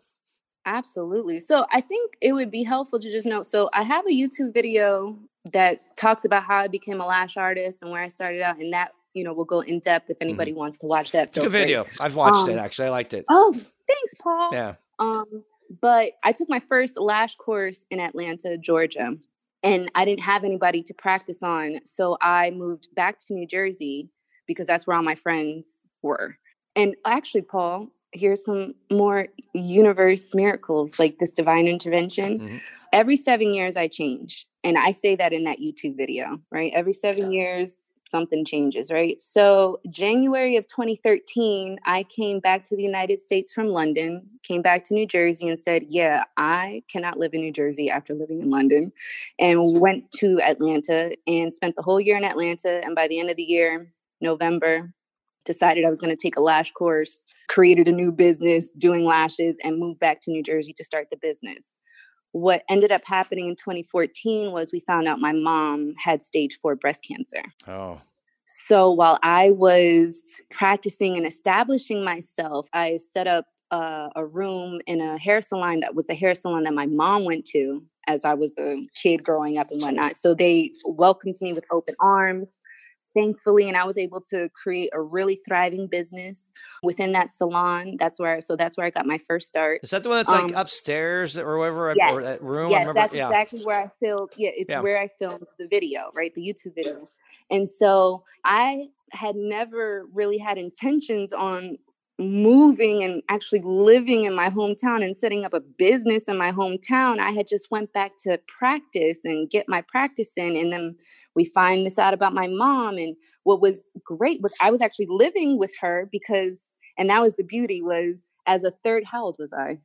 [SPEAKER 3] Absolutely. So I think it would be helpful to just know. So I have a YouTube video that talks about how I became a lash artist and where I started out, and that you know will go in depth if mm-hmm. anybody mm-hmm. wants to watch that.
[SPEAKER 2] It's a good video. I've watched um, it actually. I liked it.
[SPEAKER 3] Oh, thanks, Paul.
[SPEAKER 2] Yeah.
[SPEAKER 3] Um, but I took my first lash course in Atlanta, Georgia, and I didn't have anybody to practice on, so I moved back to New Jersey because that's where all my friends were. And actually, Paul, here's some more universe miracles like this divine intervention. Mm-hmm. Every seven years, I change. And I say that in that YouTube video, right? Every seven years, something changes, right? So, January of 2013, I came back to the United States from London, came back to New Jersey, and said, Yeah, I cannot live in New Jersey after living in London. And went to Atlanta and spent the whole year in Atlanta. And by the end of the year, November, decided I was going to take a lash course created a new business doing lashes and moved back to New Jersey to start the business. What ended up happening in 2014 was we found out my mom had stage four breast cancer.
[SPEAKER 2] Oh.
[SPEAKER 3] So while I was practicing and establishing myself, I set up uh, a room in a hair salon that was the hair salon that my mom went to as I was a kid growing up and whatnot. So they welcomed me with open arms thankfully and i was able to create a really thriving business within that salon. That's where so that's where i got my first start.
[SPEAKER 2] Is that the one that's um, like upstairs or wherever
[SPEAKER 3] yes,
[SPEAKER 2] or that room?
[SPEAKER 3] Yes that's yeah. exactly where i filmed yeah it's yeah. where i filmed the video right the youtube video. And so i had never really had intentions on moving and actually living in my hometown and setting up a business in my hometown. I had just went back to practice and get my practice in and then we find this out about my mom and what was great was i was actually living with her because and that was the beauty was as a third how old was i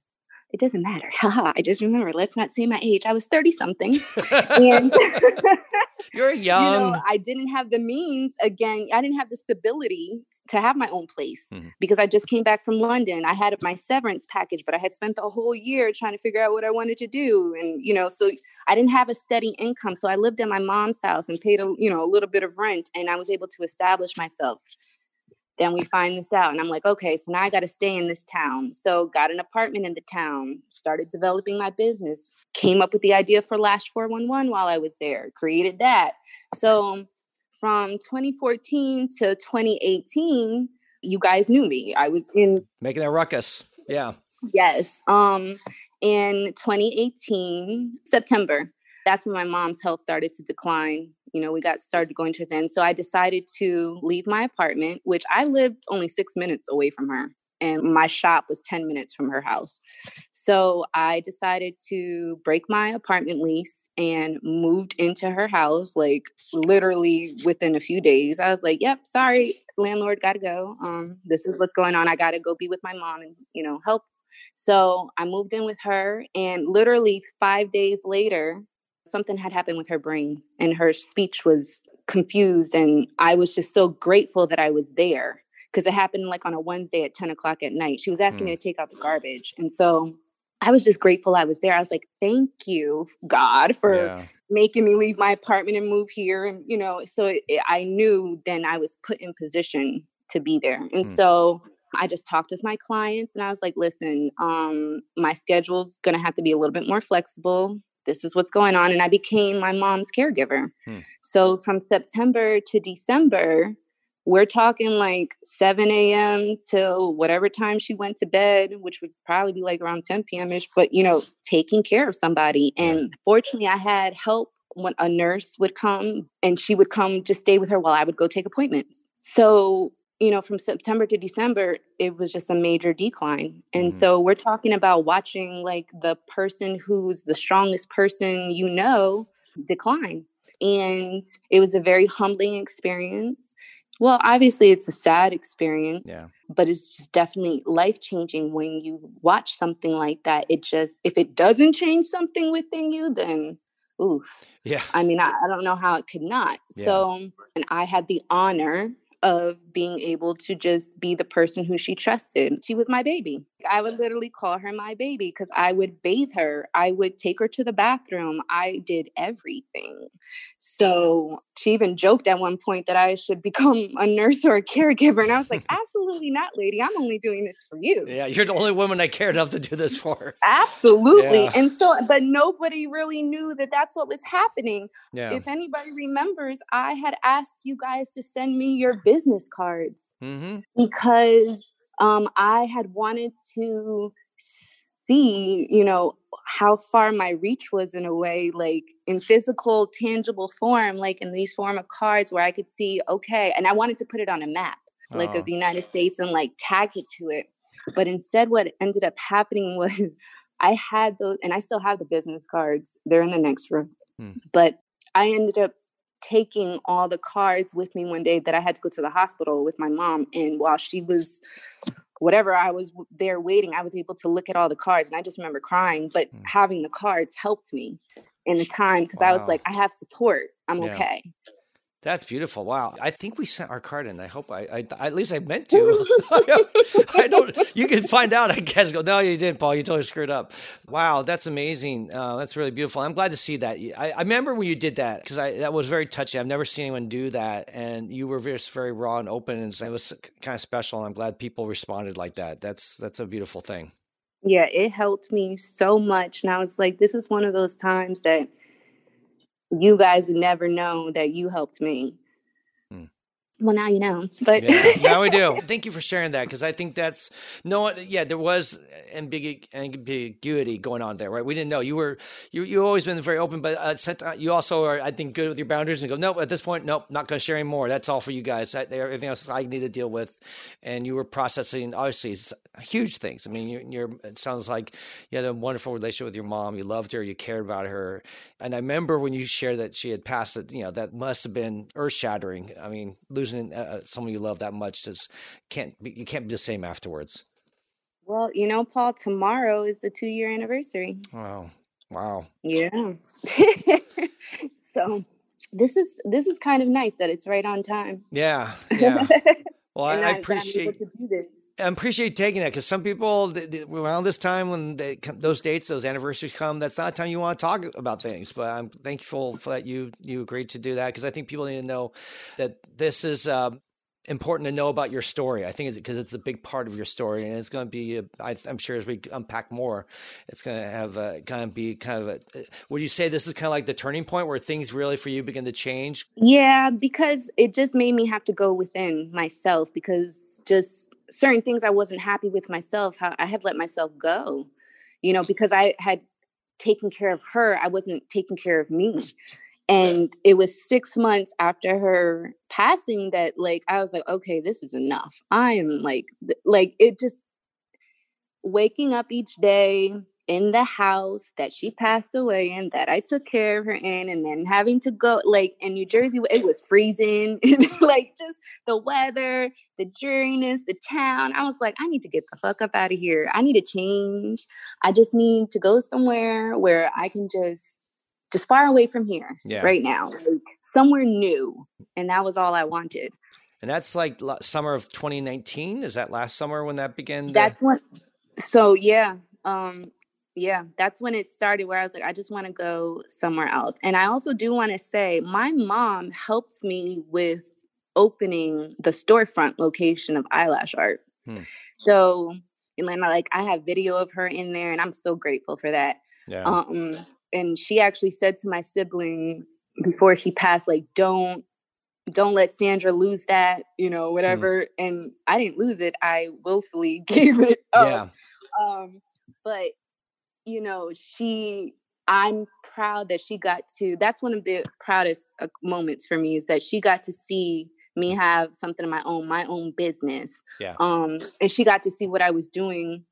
[SPEAKER 3] it doesn't matter. Haha, I just remember, let's not say my age. I was 30 something. and
[SPEAKER 2] You're young.
[SPEAKER 3] You know, I didn't have the means. Again, I didn't have the stability to have my own place mm-hmm. because I just came back from London. I had my severance package, but I had spent the whole year trying to figure out what I wanted to do, and you know, so I didn't have a steady income. So I lived at my mom's house and paid a you know a little bit of rent, and I was able to establish myself. Then we find this out, and I'm like, okay, so now I got to stay in this town. So got an apartment in the town, started developing my business, came up with the idea for Lash 411 while I was there, created that. So from 2014 to 2018, you guys knew me. I was in
[SPEAKER 2] making that ruckus. Yeah.
[SPEAKER 3] Yes. Um, in 2018, September, that's when my mom's health started to decline you know, we got started going to the end. So I decided to leave my apartment, which I lived only six minutes away from her. And my shop was 10 minutes from her house. So I decided to break my apartment lease and moved into her house like literally within a few days. I was like, "Yep, sorry, landlord, got to go. Um this is what's going on. I got to go be with my mom and, you know, help." So, I moved in with her and literally 5 days later, something had happened with her brain and her speech was confused. And I was just so grateful that I was there because it happened like on a Wednesday at 10 o'clock at night. She was asking mm. me to take out the garbage. And so I was just grateful I was there. I was like, thank you, God, for yeah. making me leave my apartment and move here. And, you know, so it, it, I knew then I was put in position to be there. And mm. so I just talked with my clients and I was like, listen, um, my schedule's going to have to be a little bit more flexible this is what's going on. And I became my mom's caregiver. Hmm. So from September to December, we're talking like 7 a.m. till whatever time she went to bed, which would probably be like around 10 p.m. ish, but you know, taking care of somebody. And fortunately, I had help when a nurse would come and she would come just stay with her while I would go take appointments. So you know, from September to December, it was just a major decline. And mm-hmm. so we're talking about watching like the person who's the strongest person you know decline. And it was a very humbling experience. Well, obviously, it's a sad experience, yeah. but it's just definitely life changing when you watch something like that. It just, if it doesn't change something within you, then oof.
[SPEAKER 2] Yeah.
[SPEAKER 3] I mean, I, I don't know how it could not. Yeah. So, and I had the honor of being able to just be the person who she trusted. She was my baby. I would literally call her my baby because I would bathe her. I would take her to the bathroom. I did everything. So she even joked at one point that I should become a nurse or a caregiver. And I was like, absolutely not, lady. I'm only doing this for you.
[SPEAKER 2] Yeah, you're the only woman I care enough to do this for.
[SPEAKER 3] Absolutely. Yeah. And so, but nobody really knew that that's what was happening. Yeah. If anybody remembers, I had asked you guys to send me your business cards mm-hmm. because um, I had wanted to see, you know, how far my reach was in a way, like in physical, tangible form, like in these form of cards where I could see, okay, and I wanted to put it on a map, like oh. of the United States and like tag it to it. But instead, what ended up happening was I had those, and I still have the business cards. They're in the next room. Hmm. But I ended up taking all the cards with me one day that I had to go to the hospital with my mom. And while she was whatever I was there waiting, I was able to look at all the cards and I just remember crying. But mm. having the cards helped me in the time because wow. I was like, I have support. I'm yeah. okay.
[SPEAKER 2] That's beautiful. Wow. I think we sent our card in. I hope I, I at least I meant to. I don't, you can find out, I guess. Go, no, you didn't, Paul. You totally screwed up. Wow. That's amazing. Uh, that's really beautiful. I'm glad to see that. I, I remember when you did that because that was very touching. I've never seen anyone do that. And you were just very raw and open. And it was kind of special. And I'm glad people responded like that. That's, that's a beautiful thing.
[SPEAKER 3] Yeah. It helped me so much. And I was like, this is one of those times that, you guys would never know that you helped me. Well, now you know, but
[SPEAKER 2] yeah, now we do. Thank you for sharing that because I think that's no. Yeah, there was ambiguity going on there, right? We didn't know you were you you always been very open, but uh, you also are, I think, good with your boundaries and go, nope, at this point, nope, not going to share anymore. That's all for you guys. That, everything else I need to deal with, and you were processing obviously huge things. I mean, you're, you're it sounds like you had a wonderful relationship with your mom. You loved her, you cared about her, and I remember when you shared that she had passed. It, you know, that must have been earth shattering. I mean, losing uh, uh, someone you love that much just can't be, you can't be the same afterwards.
[SPEAKER 3] Well, you know, Paul, tomorrow is the two year anniversary.
[SPEAKER 2] Wow. Wow.
[SPEAKER 3] Yeah. so this is this is kind of nice that it's right on time.
[SPEAKER 2] Yeah, yeah. Well, I, I appreciate I appreciate taking that because some people they, they, around this time when they come, those dates, those anniversaries come, that's not the time you want to talk about things. But I'm thankful for that you you agreed to do that because I think people need to know that this is um, important to know about your story. I think it's because it's a big part of your story, and it's going to be. I'm sure as we unpack more, it's going to have a, kind of be kind of a. Would you say this is kind of like the turning point where things really for you begin to change?
[SPEAKER 3] Yeah, because it just made me have to go within myself because just certain things I wasn't happy with myself. How I had let myself go, you know, because I had taken care of her, I wasn't taking care of me and it was six months after her passing that like i was like okay this is enough. I am like like it just waking up each day in the house that she passed away in that i took care of her in and then having to go like in new jersey it was freezing like just the weather the dreariness the town i was like i need to get the fuck up out of here. I need to change. I just need to go somewhere where i can just just far away from here yeah. right now, like somewhere new. And that was all I wanted.
[SPEAKER 2] And that's like summer of 2019. Is that last summer when that began?
[SPEAKER 3] To... That's when. So yeah, um, yeah, that's when it started. Where I was like, I just want to go somewhere else. And I also do want to say, my mom helped me with opening the storefront location of eyelash art. Hmm. So, and then like I have video of her in there, and I'm so grateful for that. Yeah. Um, and she actually said to my siblings before she passed like don't don't let Sandra lose that, you know, mm. whatever. Mm. And I didn't lose it. I willfully gave it up. Yeah. Um, but you know, she I'm proud that she got to that's one of the proudest uh, moments for me is that she got to see me have something of my own, my own business. Yeah. Um, and she got to see what I was doing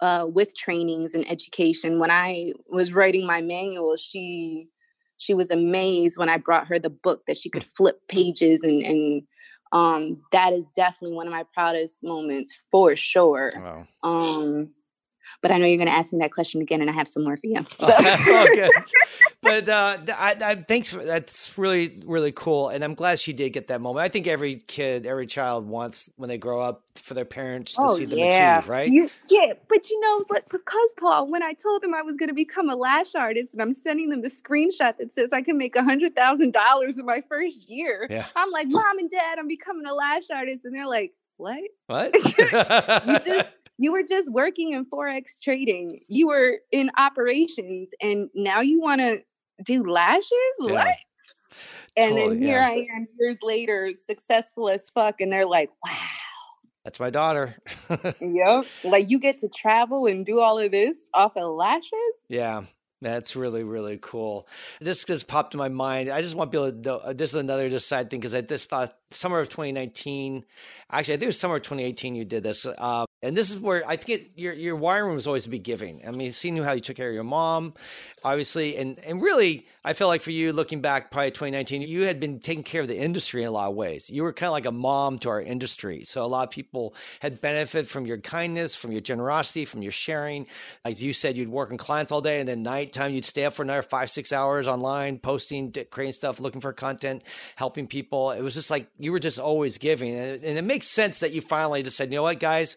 [SPEAKER 3] uh, with trainings and education. When I was writing my manual, she she was amazed when I brought her the book that she could flip pages and and um, that is definitely one of my proudest moments for sure. Wow. Um, but I know you're going to ask me that question again, and I have some more for you. So. oh,
[SPEAKER 2] good. But uh, I, I, thanks for that's really really cool, and I'm glad she did get that moment. I think every kid, every child wants when they grow up for their parents to oh, see them yeah. achieve, right?
[SPEAKER 3] You, yeah, but you know, but because Paul, when I told them I was going to become a lash artist, and I'm sending them the screenshot that says I can make a hundred thousand dollars in my first year, yeah. I'm like, Mom and Dad, I'm becoming a lash artist, and they're like, What?
[SPEAKER 2] What?
[SPEAKER 3] you just you were just working in forex trading you were in operations and now you want to do lashes yeah. what and totally, then here yeah. i am years later successful as fuck and they're like wow
[SPEAKER 2] that's my daughter.
[SPEAKER 3] yep. Like you get to travel and do all of this off of lashes?
[SPEAKER 2] Yeah. That's really, really cool. This just popped in my mind. I just want people to know this is another just side thing because I just thought summer of 2019, actually, I think it was summer of 2018 you did this. Uh, and this is where I think it, your your wiring was always to be giving. I mean, seeing how you took care of your mom, obviously, and and really, I feel like for you looking back, probably 2019, you had been taking care of the industry in a lot of ways. You were kind of like a mom to our industry, so a lot of people had benefited from your kindness, from your generosity, from your sharing. As you said, you'd work on clients all day, and then nighttime you'd stay up for another five six hours online, posting, creating stuff, looking for content, helping people. It was just like you were just always giving, and, and it makes sense that you finally just said, you know what, guys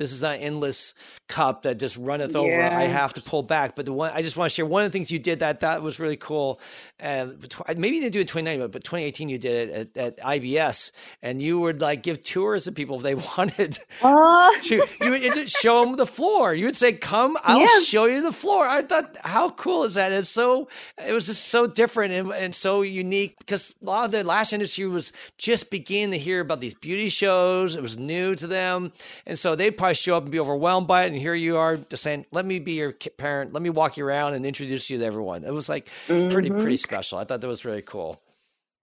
[SPEAKER 2] this is not endless cup that just runneth yeah. over. I have to pull back. But the one I just want to share one of the things you did that that was really cool. And maybe you didn't do it in 2019, but 2018 you did it at, at IBS, and you would like give tours to people if they wanted uh. to. You would show them the floor. You would say, "Come, I'll yes. show you the floor." I thought, how cool is that? It's so it was just so different and, and so unique because a lot of the lash industry was just beginning to hear about these beauty shows. It was new to them, and so they probably show up and be overwhelmed by it. And here you are just saying, let me be your parent. Let me walk you around and introduce you to everyone. It was like mm-hmm. pretty, pretty special. I thought that was really cool.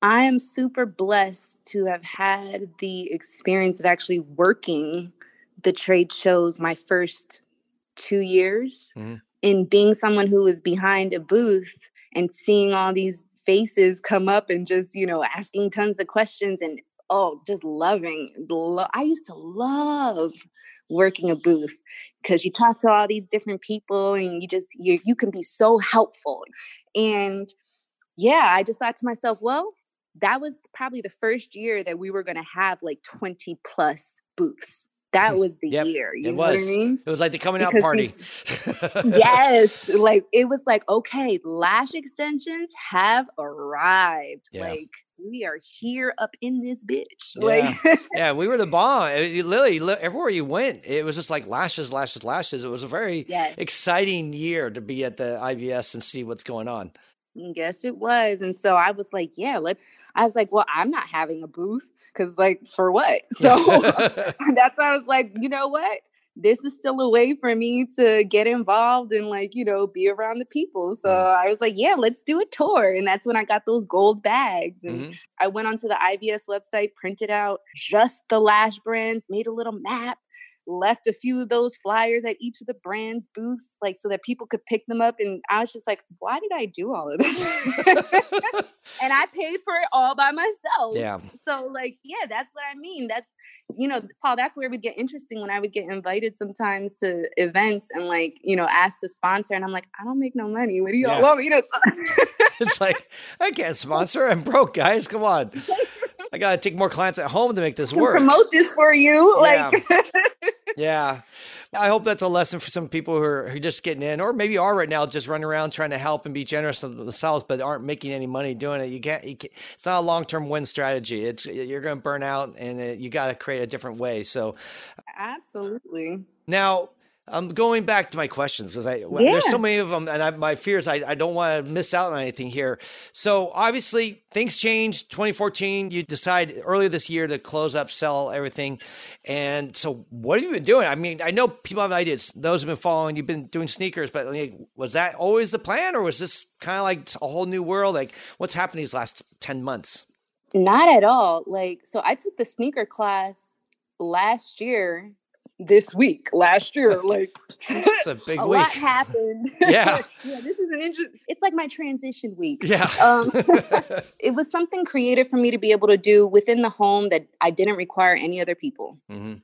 [SPEAKER 3] I am super blessed to have had the experience of actually working the trade shows my first two years mm-hmm. in being someone who was behind a booth and seeing all these faces come up and just, you know, asking tons of questions and oh, just loving. Lo- I used to love working a booth because you talk to all these different people and you just you you can be so helpful and yeah, I just thought to myself, well, that was probably the first year that we were going to have like 20 plus booths. That was the
[SPEAKER 2] Yep,
[SPEAKER 3] year. You
[SPEAKER 2] it
[SPEAKER 3] know what I
[SPEAKER 2] was.
[SPEAKER 3] mean?
[SPEAKER 2] It was like the coming out
[SPEAKER 3] Because
[SPEAKER 2] party.
[SPEAKER 3] yes. Like it was like, okay, lash extensions have arrived.
[SPEAKER 2] Yeah.
[SPEAKER 3] Like we are here up in this bitch. Like
[SPEAKER 2] yeah, we were the bomb. It- you literally, everywhere you went, it was just like lashes, lashes, lashes. It was a very
[SPEAKER 3] yes.
[SPEAKER 2] exciting year to be at the IBS and see what's going on.
[SPEAKER 3] Mm, yes, it was. And so I was like, yeah, let's I was like, well, I'm not having a booth because like for what? So that's why I was like, you know what? This is still a way for me to get involved and like, you know, be around the people. So
[SPEAKER 2] Mhm.
[SPEAKER 3] I was like, yeah, let's do a tour. And that's when I got those gold bags. And
[SPEAKER 2] Mhm.
[SPEAKER 3] I went onto the IBS website, printed out just the lash brands, made a little map, left a few of those flyers at each of the brands' booths, like so that people could pick them up. And I was just like, why did I do all of this? and I paid for it all by myself.
[SPEAKER 2] yeah.
[SPEAKER 3] So, like, yeah, that's what I mean. That's, you know, Paul, that's where it would get interesting when I would get invited sometimes to events and, like, you know, asked to sponsor. And I'm like, I don't make no money. What do y'all
[SPEAKER 2] Yeah.
[SPEAKER 3] want me to?
[SPEAKER 2] It's like, I can't sponsor. I'm broke, guys. Come on. I got to take more clients at home to make this work.
[SPEAKER 3] promote this for you?
[SPEAKER 2] Yeah.
[SPEAKER 3] Like,
[SPEAKER 2] Yeah. I hope that's a lesson for some people who are, who are just getting in, or maybe are right now just running around trying to help and be generous of themselves, but aren't making any money doing it. You can't. You can't it's not a long term win strategy. It's you're going to burn out, and it, you got to create a different way. So
[SPEAKER 3] absolutely.
[SPEAKER 2] now. I'm going back to my questions because I well, there's so many of them, and I, my fears I, I don't want to miss out on anything here. So obviously things changed. 2014, you decide earlier this year to close up, sell everything, and so what have you been doing? I mean, I know people have ideas. Those have been following. You've been doing sneakers, but like, was that always the plan, or was this kind of like a whole new world? Like, what's happened these last 10 months?
[SPEAKER 3] Not at all. Like, so I took the sneaker class last year, this week, last year. Like,
[SPEAKER 2] It's a big
[SPEAKER 3] a
[SPEAKER 2] week.
[SPEAKER 3] lot happened.
[SPEAKER 2] Yeah.
[SPEAKER 3] yeah, this is an interesting, it's like my transition week.
[SPEAKER 2] Yeah.
[SPEAKER 3] Um, it was something creative for me to be able to do within the home that I didn't require any other people.
[SPEAKER 2] hmm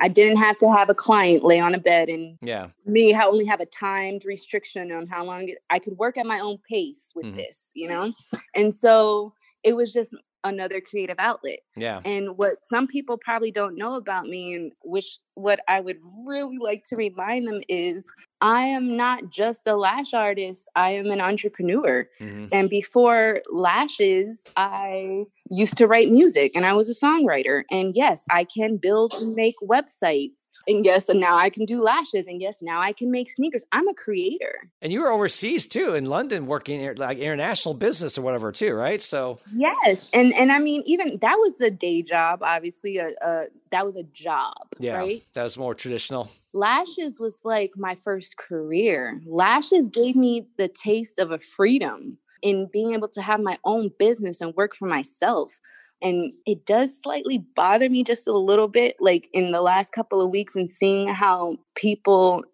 [SPEAKER 3] I didn't have to have a client lay on a bed and
[SPEAKER 2] Yeah.
[SPEAKER 3] me ha- only have a timed restriction on how long it, I could work at my own pace with
[SPEAKER 2] Mhm.
[SPEAKER 3] this, you know? And so it was just another creative outlet.
[SPEAKER 2] Yeah.
[SPEAKER 3] And what some people probably don't know about me, and which what I would really like to remind them is I am not just a lash artist, I am an entrepreneur.
[SPEAKER 2] hmm
[SPEAKER 3] And before lashes, I used to write music and I was a songwriter. And yes, I can build and make websites. And yes, and now I can do lashes. And yes, now I can make sneakers. I'm a creator.
[SPEAKER 2] And you were overseas too, in London, working like international business or whatever too, right? So
[SPEAKER 3] Yes. And and I mean, even that was a day job, obviously. A, a that was a job.
[SPEAKER 2] yeah,
[SPEAKER 3] Right.
[SPEAKER 2] that was more traditional.
[SPEAKER 3] Lashes was like my first career. Lashes gave me the taste of a freedom in being able to have my own business and work for myself. And it does slightly bother me just a little bit, like in the last couple of weeks, and seeing how people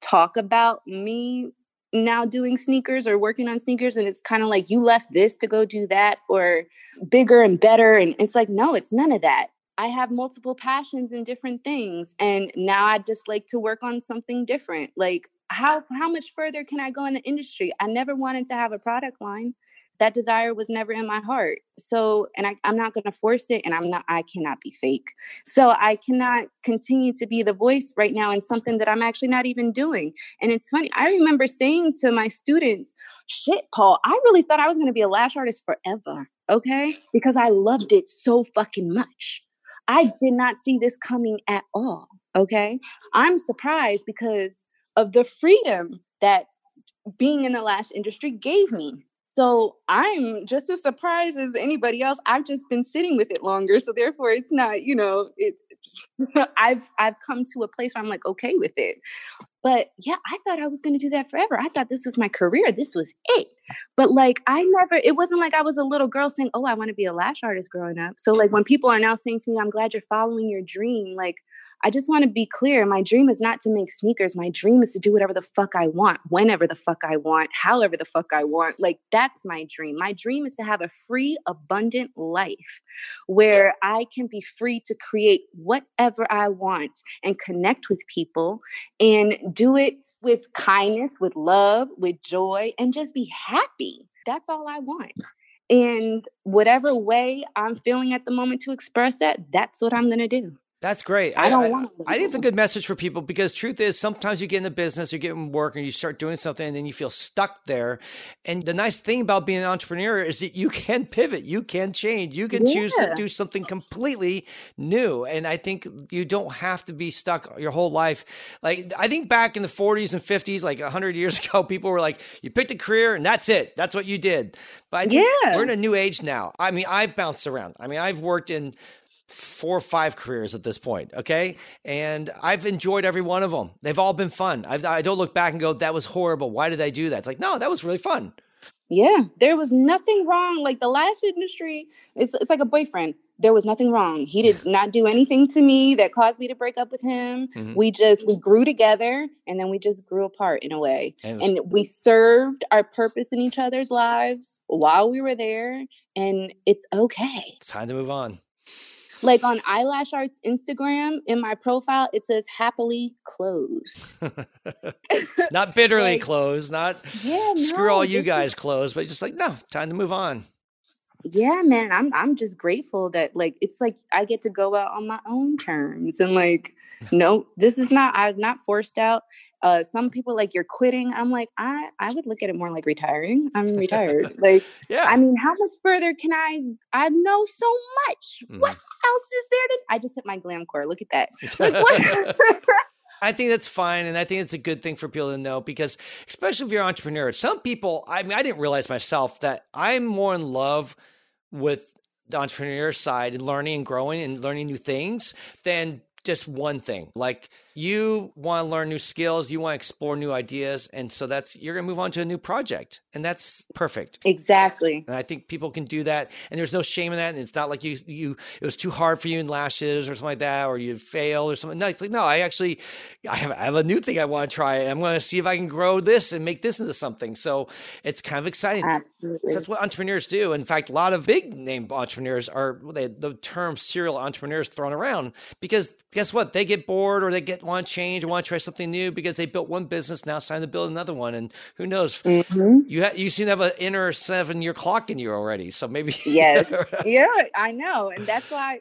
[SPEAKER 3] talk about me now doing sneakers or working on sneakers. And it's kind of like you left this to go do that, or bigger and better. And it's like, no, it's none of that. I have multiple passions and different things. And now I just like to work on something different. Like how how much further can I go in the industry? I never wanted to have a product line. That desire was never in my heart. So, and I, I'm not going to force it, and I'm not. I cannot be fake. So I cannot continue to be the voice right now in something that I'm actually not even doing. And it's funny. I remember saying to my students, "Shit, Paul, I really thought I was going to be a lash artist forever." Okay, because I loved it so fucking much. I did not see this coming at all. Okay. I'm surprised because of the freedom that being in the lash industry gave me. So I'm just as surprised as anybody else. I've just been sitting with it longer. So therefore it's not, you know, it I've I've come to a place where I'm like okay with it. But yeah, I thought I was going to do that forever. I thought this was my career. This was it. But like, I never, it wasn't like I was a little girl saying, Oh, I want to be a lash artist growing up. So, like, when people are now saying to me, I'm glad you're following your dream, like, I just want to be clear. My dream is not to make sneakers. My dream is to do whatever the fuck I want, whenever the fuck I want, however the fuck I want. Like, that's my dream. My dream is to have a free, abundant life where I can be free to create whatever I want and connect with people and do it with kindness, with love, with joy, and just be happy. That's all I want. And whatever way I'm feeling at the moment to express that, that's what I'm going to do.
[SPEAKER 2] That's great.
[SPEAKER 3] I don't want
[SPEAKER 2] I think it's a good message for people because truth is sometimes you get in the business, you get in work and you start doing something and then you feel stuck there. And the nice thing about being an entrepreneur is that you can pivot, you can change, you can yeah. choose to do something completely new. And I think you don't have to be stuck your whole life. Like I think back in the 40s and 50s, like 100 years ago, people were like, you picked a career and that's it. That's what you did. But I yeah. we're in a new age now. I mean, I've bounced around. I mean, I've worked in four or five careers at this point. Okay. And I've enjoyed every one of them. They've all been fun. I've, I do not look back and go, that was horrible. Why did I do that? It's like, no, that was really fun.
[SPEAKER 3] Yeah. There was nothing wrong. Like the last industry, it's, it's like a boyfriend. There was nothing wrong. He did not do anything to me that caused me to break up with him. Mm-hmm. We just, we grew together and then we just grew apart in a way. And, was- and we served our purpose in each other's lives while we were there. And it's okay.
[SPEAKER 2] It's time to move on.
[SPEAKER 3] Like on Eyelash Art's Instagram, in my profile, it says happily closed.
[SPEAKER 2] not bitterly like, closed, not yeah, screw no, all you guys is, closed, but just like, no, time to move on.
[SPEAKER 3] Yeah, man. I'm I'm just grateful that like it's like I get to go out on my own terms and like no, this is not I'm not forced out. Uh, some people like you're quitting. I'm like, I, I would look at it more like retiring. I'm retired. like, yeah. I mean, how much further can I? I know so much. Mm. What else is there to? I just hit my glam core. Look at that. Like,
[SPEAKER 2] I think that's fine. And I think it's a good thing for people to know because, especially if you're an entrepreneur, some people, I mean, I didn't realize myself that I'm more in love with the entrepreneur side and learning and growing and learning new things than just one thing. Like you want to learn new skills, you want to explore new ideas, and so that's you're going to move on to a new project, and that's perfect.
[SPEAKER 3] Exactly.
[SPEAKER 2] And I think people can do that, and there's no shame in that. And it's not like you you it was too hard for you in lashes or something like that, or you failed or something. No, it's like no, I actually I have, I have a new thing I want to try, and I'm going to see if I can grow this and make this into something. So it's kind of exciting. Absolutely. that's what entrepreneurs do. In fact, a lot of big name entrepreneurs are they, the term serial entrepreneurs thrown around because guess what? They get bored or they get want to change or want to try something new because they built one business. Now it's time to build another one. And who knows? Mm-hmm. You ha- you seem to have an inner seven year clock in you already. So maybe.
[SPEAKER 3] Yes. yeah, I know. And that's why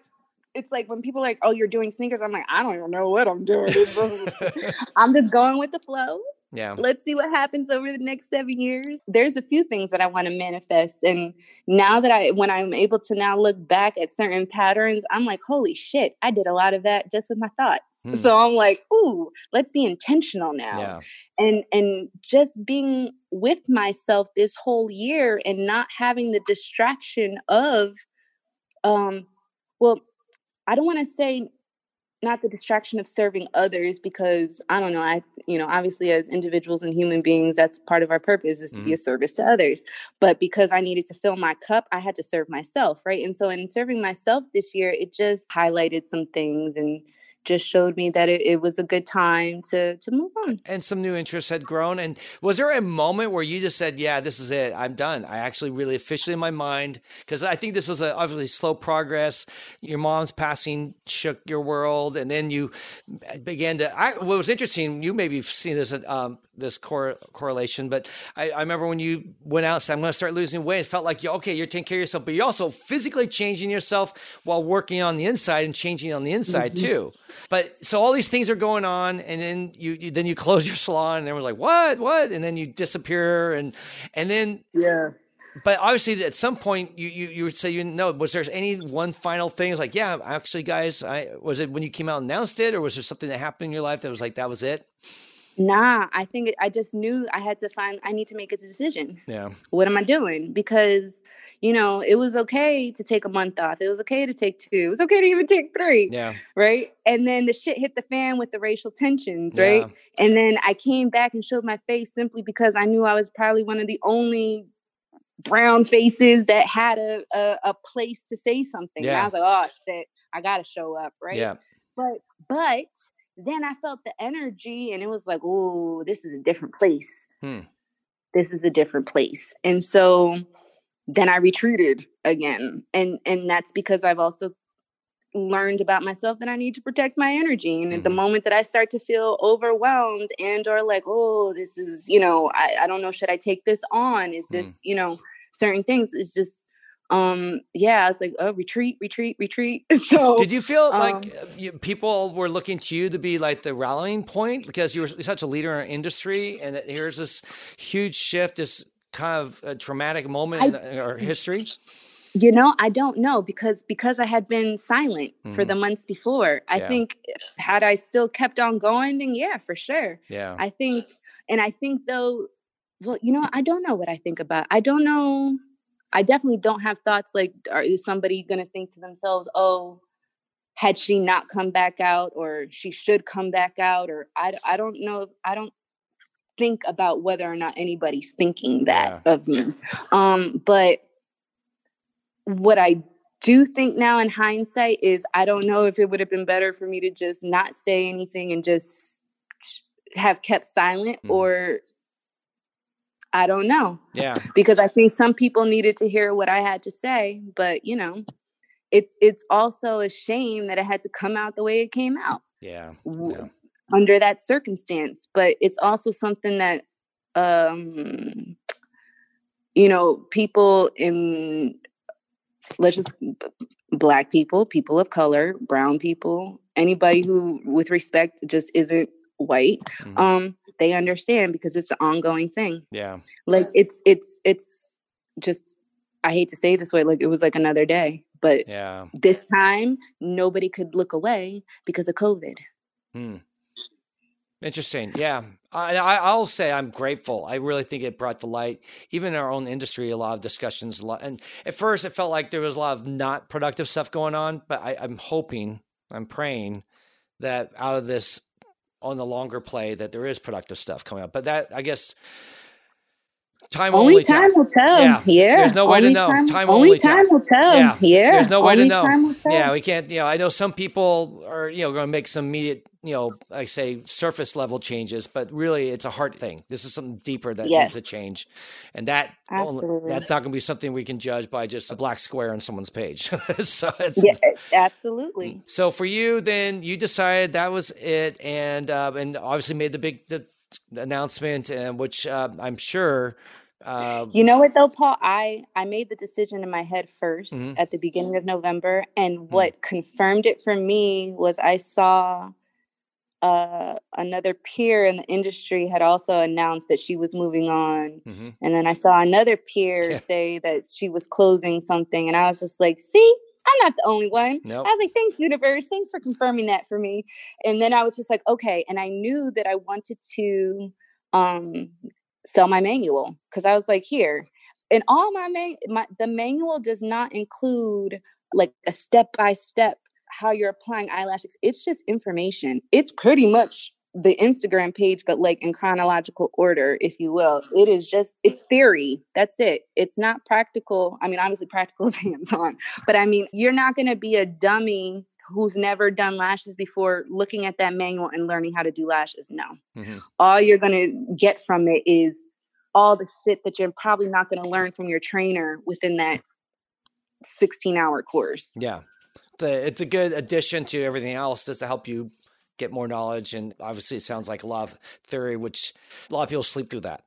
[SPEAKER 3] it's like when people are like, oh, you're doing sneakers. I'm like, I don't even know what I'm doing. I'm just going with the flow.
[SPEAKER 2] Yeah.
[SPEAKER 3] Let's see what happens over the next seven years. There's a few things that I want to manifest. And now that I, when I'm able to now look back at certain patterns, I'm like, holy shit, I did a lot of that just with my thoughts. Hmm. So I'm like, ooh, let's be intentional now.
[SPEAKER 2] Yeah.
[SPEAKER 3] And, and just being with myself this whole year and not having the distraction of, um, well, I don't want to say not the distraction of serving others because i don't know i you know obviously as individuals and human beings that's part of our purpose is to mm-hmm. be a service to others but because i needed to fill my cup i had to serve myself right and so in serving myself this year it just highlighted some things and just showed me that it, it, was a good time to to move on.
[SPEAKER 2] And some new interests had grown. And was there a moment where you just said, "Yeah, this is it. I'm done." I actually really officially in my mind because I think this was a obviously slow progress. Your mom's passing shook your world, and then you began to. I, what was interesting, you maybe seen this um, this cor- correlation, but I, I, remember when you went out and said, I'm going to start losing weight, it felt like, you okay, you're taking care of yourself, but you're also physically changing yourself while working on the inside and changing on the inside mm-hmm. too. But so all these things are going on, and then you, you then you close your salon, and everyone's like, what, what? And then you disappear, and and then
[SPEAKER 3] yeah
[SPEAKER 2] but obviously at some point you, you you would say you know was there any one final thing it's like yeah actually guys i was it when you came out and announced it or was there something that happened in your life that was like that was it
[SPEAKER 3] Nah, I think I just knew I had to find, I need to make a decision.
[SPEAKER 2] Yeah.
[SPEAKER 3] What am I doing? Because, you know, it was okay to take a month off. It was okay to take two. It was okay to even take three.
[SPEAKER 2] Yeah.
[SPEAKER 3] Right. And then the shit hit the fan with the racial tensions. Right. Yeah. And then I came back and showed my face simply because I knew I was probably one of the only brown faces that had a, a, a place to say something. Yeah. And I was like, oh shit, I gotta show up. Right.
[SPEAKER 2] Yeah.
[SPEAKER 3] But, but, then I felt the energy and it was like, oh, this is a different place. Hmm. This is a different place. And so then I retreated again. And and that's because I've also learned about myself that I need to protect my energy. And mm-hmm. at the mm-hmm. moment that I start to feel overwhelmed and or like, oh, this is, you know, I, I don't know, should I take this on? Is this, mm. you know, certain things. It's just um yeah, it's like oh retreat, retreat, retreat. So
[SPEAKER 2] did you feel um, like uh, you, people were looking to you to be like the rallying point because you were such a leader in our industry, and that here's this huge shift, this kind of a traumatic moment I, in our history?
[SPEAKER 3] You know, I don't know because because I had been silent mm-hmm. for the mm-hmm. months before. I yeah. think had I still kept on going, then yeah, for sure.
[SPEAKER 2] Yeah.
[SPEAKER 3] I think and I think though, well, you know, I don't know what I think about. I don't know. I definitely don't have thoughts like are is somebody gonna think to themselves, oh, had she not come back out or she should come back out or I, I don't know I don't think about whether or not anybody's thinking that yeah. of me. Um, but what I do think now in hindsight is I don't know if it would have been better for me to just not say anything and just have kept silent mm. or I don't know.
[SPEAKER 2] Yeah.
[SPEAKER 3] Because I think some people needed to hear what I had to say, but you know, it's it's also a shame that it had to come out the way it came out.
[SPEAKER 2] Yeah. yeah.
[SPEAKER 3] Under that circumstance, but it's also something that um you know, people in let's just black people, people of color, brown people, anybody who with respect just isn't white, mm-hmm. um, they understand because it's an ongoing thing.
[SPEAKER 2] Yeah.
[SPEAKER 3] Like it's it's it's just I hate to say this way, like it was like another day. But
[SPEAKER 2] yeah.
[SPEAKER 3] this time nobody could look away because of COVID.
[SPEAKER 2] Hmm. Interesting. Yeah. I, I, will say I'm grateful. I really think it brought the light, even in our own industry, a lot of discussions. A lot, and at first, it felt like there was a lot of not productive stuff going on. But I, I'm hoping, I'm praying that out of this, on the longer play, that there is productive stuff coming up. But that, I guess, Time only, only
[SPEAKER 3] time will tell. Yeah. yeah.
[SPEAKER 2] There's no way only to know.
[SPEAKER 3] Time,
[SPEAKER 2] time
[SPEAKER 3] only,
[SPEAKER 2] only
[SPEAKER 3] time tell. will tell. Yeah. yeah.
[SPEAKER 2] There's no way only to know. Yeah, we can't. You know, I know some people are you know going to make some immediate you know I say surface level changes, but really it's a heart thing. This is something deeper that yes. needs to change, and that that's not going to be something we can judge by just a black square on someone's page. so it's
[SPEAKER 3] yeah, absolutely.
[SPEAKER 2] So for you, then you decided that was it, and uh, and obviously made the big the announcement, and which uh, I'm sure
[SPEAKER 3] uh, you know what though, Paul? I I made the decision in my head 1st mm-hmm. at the beginning of November, and mm-hmm. what confirmed it for me was I saw uh, another peer in the industry had also announced that she was moving on, mm-hmm. and then I saw another peer yeah. say that she was closing something, and I was just like, "See, I'm not the only one. Nope. I was like, thanks, universe. Thanks for confirming that for me. And then I was just like, okay. And I knew that I wanted to um sell my manual because I was like, here, and all my, man- my the manual does not include like a step by step how you're applying eyelashes. It's just information. It's pretty much the Instagram page, but like in chronological order, if you will. It is just it's theory. That's it. It's not practical. I mean, obviously practical is hands on, but I mean, you're not gonna be a dummy who's never done lashes before looking at that manual and learning how to do lashes no mm-hmm. all you're going to get from it is all the shit that you're probably not going to learn from your trainer within that 16 hour course
[SPEAKER 2] yeah it's a, it's a good addition to everything else just to help you get more knowledge and obviously it sounds like a lot of theory which a lot of people sleep through that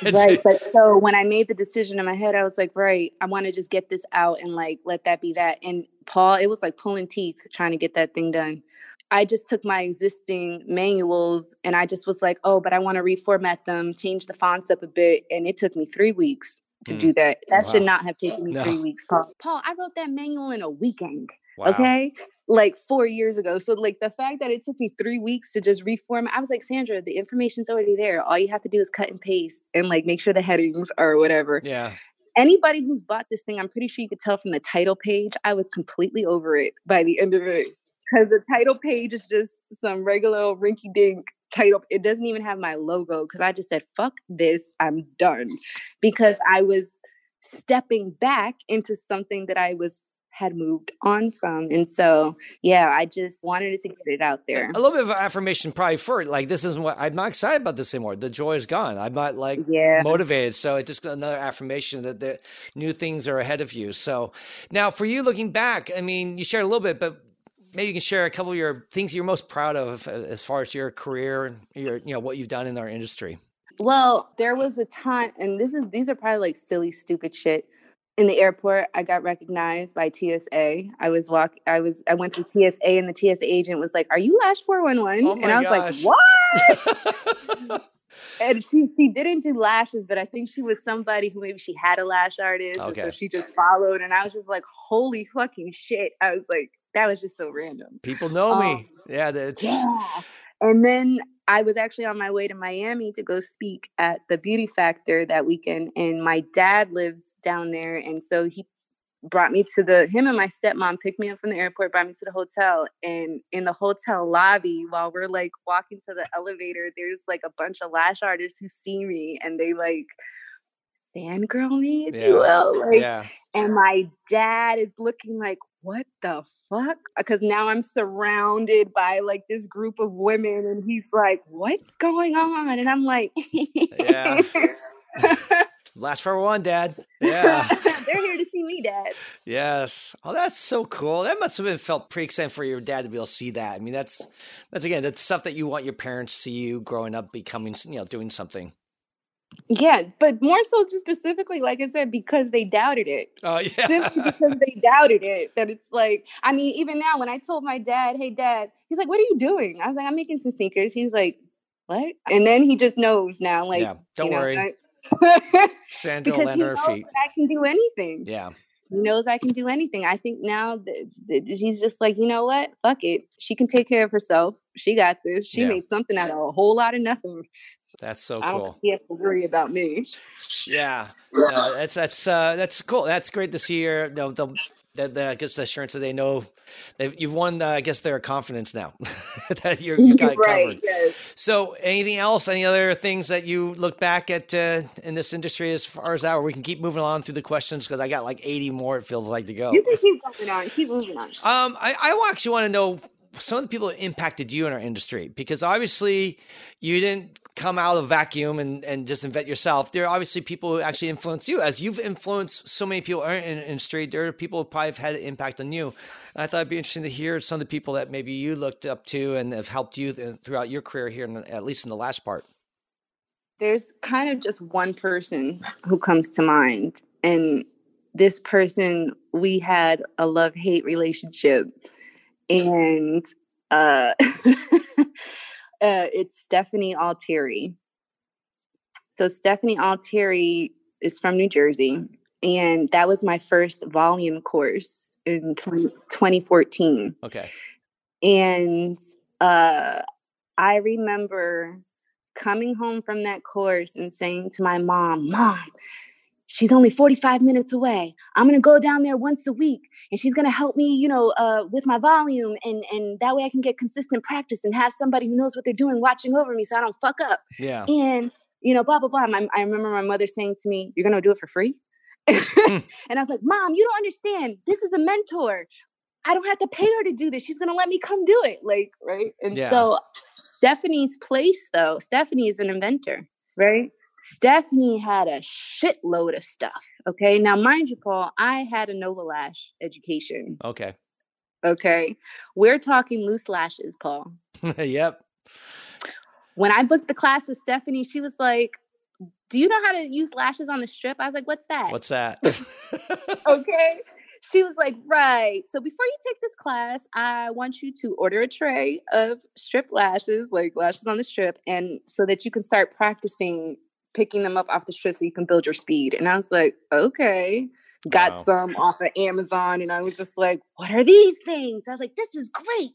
[SPEAKER 3] right but so when i made the decision in my head i was like right i want to just get this out and like let that be that and paul it was like pulling teeth trying to get that thing done i just took my existing manuals and i just was like oh but i want to reformat them change the fonts up a bit and it took me three weeks to mm. do that that wow. should not have taken me no. three weeks paul paul i wrote that manual in a weekend Wow. Okay. Like four years ago. So, like, the fact that it took me three weeks to just reform, I was like, Sandra, the information's already there. All you have to do is cut and paste and like make sure the headings are whatever.
[SPEAKER 2] Yeah.
[SPEAKER 3] Anybody who's bought this thing, I'm pretty sure you could tell from the title page, I was completely over it by the end of it. Because the title page is just some regular rinky dink title. It doesn't even have my logo because I just said, fuck this, I'm done. Because I was stepping back into something that I was had moved on from. And so, yeah, I just wanted to get it out there.
[SPEAKER 2] A little bit of affirmation, probably for it. like, this isn't what I'm not excited about this anymore. The joy is gone. I'm not like
[SPEAKER 3] yeah.
[SPEAKER 2] motivated. So it's just another affirmation that the new things are ahead of you. So now for you looking back, I mean, you shared a little bit, but maybe you can share a couple of your things you're most proud of uh, as far as your career and your, you know, what you've done in our industry.
[SPEAKER 3] Well, there was a time, and this is these are probably like silly, stupid shit. In the airport, I got recognized by TSA. I was walk. I was. I went through TSA, and the TSA agent was like, "Are you Lash Four One One?"
[SPEAKER 2] Oh
[SPEAKER 3] And I was
[SPEAKER 2] gosh.
[SPEAKER 3] like, "What?" and she she didn't do lashes, but I think she was somebody who maybe she had a lash artist, and
[SPEAKER 2] Okay.
[SPEAKER 3] so she just followed. And I was just like, "Holy fucking shit!" I was like, "That was just so random."
[SPEAKER 2] People know
[SPEAKER 3] Um,
[SPEAKER 2] me. Yeah, that's
[SPEAKER 3] Yeah. And then I was actually on my way to Miami to go speak at the Beauty Factor that weekend. And my dad lives down there. And so he brought me to the, him and my stepmom picked me up from the airport, brought me to the hotel. And in the hotel lobby, while we're like walking to the elevator, there's like a bunch of lash artists who see me and they like fangirl me, if
[SPEAKER 2] Yeah.
[SPEAKER 3] you will. Like,
[SPEAKER 2] yeah.
[SPEAKER 3] and my dad is looking like, what the fuck? Uh, because now I'm surrounded by like this group of women, and he's like, what's going on? And I'm like,
[SPEAKER 2] Yeah. Last for one, Dad. Yeah.
[SPEAKER 3] They're here to see me, Dad.
[SPEAKER 2] yes. Oh, that's so cool. That must have been felt pretty exciting for your dad to be able to see that. I mean, that's that's again that's stuff that you want your parents to see you growing up, becoming you know doing something.
[SPEAKER 3] Yeah, but more so just specifically, like I said, because they doubted it.
[SPEAKER 2] Oh
[SPEAKER 3] Simply
[SPEAKER 2] yeah.
[SPEAKER 3] because they doubted it. That it's like, I mean, even now when I told my dad, hey dad, he's like, What are you doing? I was like, I'm making some sneakers. He was like, What? And then he just knows now, like
[SPEAKER 2] yeah. Don't
[SPEAKER 3] you know,
[SPEAKER 2] worry.
[SPEAKER 3] I-
[SPEAKER 2] Sandra will
[SPEAKER 3] because
[SPEAKER 2] land
[SPEAKER 3] he
[SPEAKER 2] on her feet.
[SPEAKER 3] I can do anything.
[SPEAKER 2] Yeah.
[SPEAKER 3] Knows I can do anything. I think now that, that he's just like, you know what? Fuck it. She can take care of herself. She got this. She
[SPEAKER 2] Yeah.
[SPEAKER 3] made something out of a whole lot of nothing.
[SPEAKER 2] That's so
[SPEAKER 3] I
[SPEAKER 2] cool.
[SPEAKER 3] think he has to worry about me.
[SPEAKER 2] Yeah, that's that's uh, that's cool. That's great to see your the, the, I guess the assurance that they know that you've won. Uh, I guess their confidence now that you're you got it covered.
[SPEAKER 3] Yes.
[SPEAKER 2] So, anything else? Any other things that you look back at uh, in this industry as far as that? Or we can keep moving on through the questions because I got like eighty more. It feels like to go.
[SPEAKER 3] You can keep going on. Keep moving on.
[SPEAKER 2] Um, I, I actually want to know some of the people that impacted you in our industry because obviously you didn't come out of a vacuum and, and just invent yourself. There are obviously people who actually influence you. As you've influenced so many people in the industry, there are people who probably have had an impact on you. And I thought it'd be interesting to hear some of the people that maybe you looked up to and have helped you th- throughout your career here, in, at least in the last part.
[SPEAKER 3] There's kind of just one person who comes to mind. And this person, we had a love hate relationship. And uh, uh, it's Stephanie Altieri. So, Stephanie Altieri is from New Jersey. And that was my first volume course in 20, 2014.
[SPEAKER 2] Okay.
[SPEAKER 3] And uh, I remember coming home from that course and saying to my mom, Mom, she's only 45 minutes away. I'm going to go down there once a week and she's going to help me, you know, uh, with my volume. And, and that way I can get consistent practice and have somebody who knows what they're doing watching over me so I don't fuck up.
[SPEAKER 2] Yeah.
[SPEAKER 3] And, you know, blah, blah, blah. My, I remember my mother saying to me, You're going to do it for free? and I was like, Mom, you don't understand. This is a mentor. I don't have to pay her to do this. She's gonna let me come do it. Like, right? And
[SPEAKER 2] Yeah.
[SPEAKER 3] so Stephanie's place, though, Stephanie is an inventor, right? Stephanie had a shitload of stuff. Okay. Now, mind you, Paul, I had a NovaLash education.
[SPEAKER 2] Okay.
[SPEAKER 3] Okay. We're talking loose lashes, Paul.
[SPEAKER 2] yep.
[SPEAKER 3] When I booked the class with Stephanie, she was like, Do you know how to use lashes on the strip? I was like, What's that?
[SPEAKER 2] What's that?
[SPEAKER 3] okay. She was like, right. So before you take this class, I want you to order a tray of strip lashes, like lashes on the strip, and so that you can start practicing picking them up off the strip so you can build your speed. And I was like, okay. Got
[SPEAKER 2] Wow.
[SPEAKER 3] some off of Amazon, and I was just like, what are these things? I was like, this is great.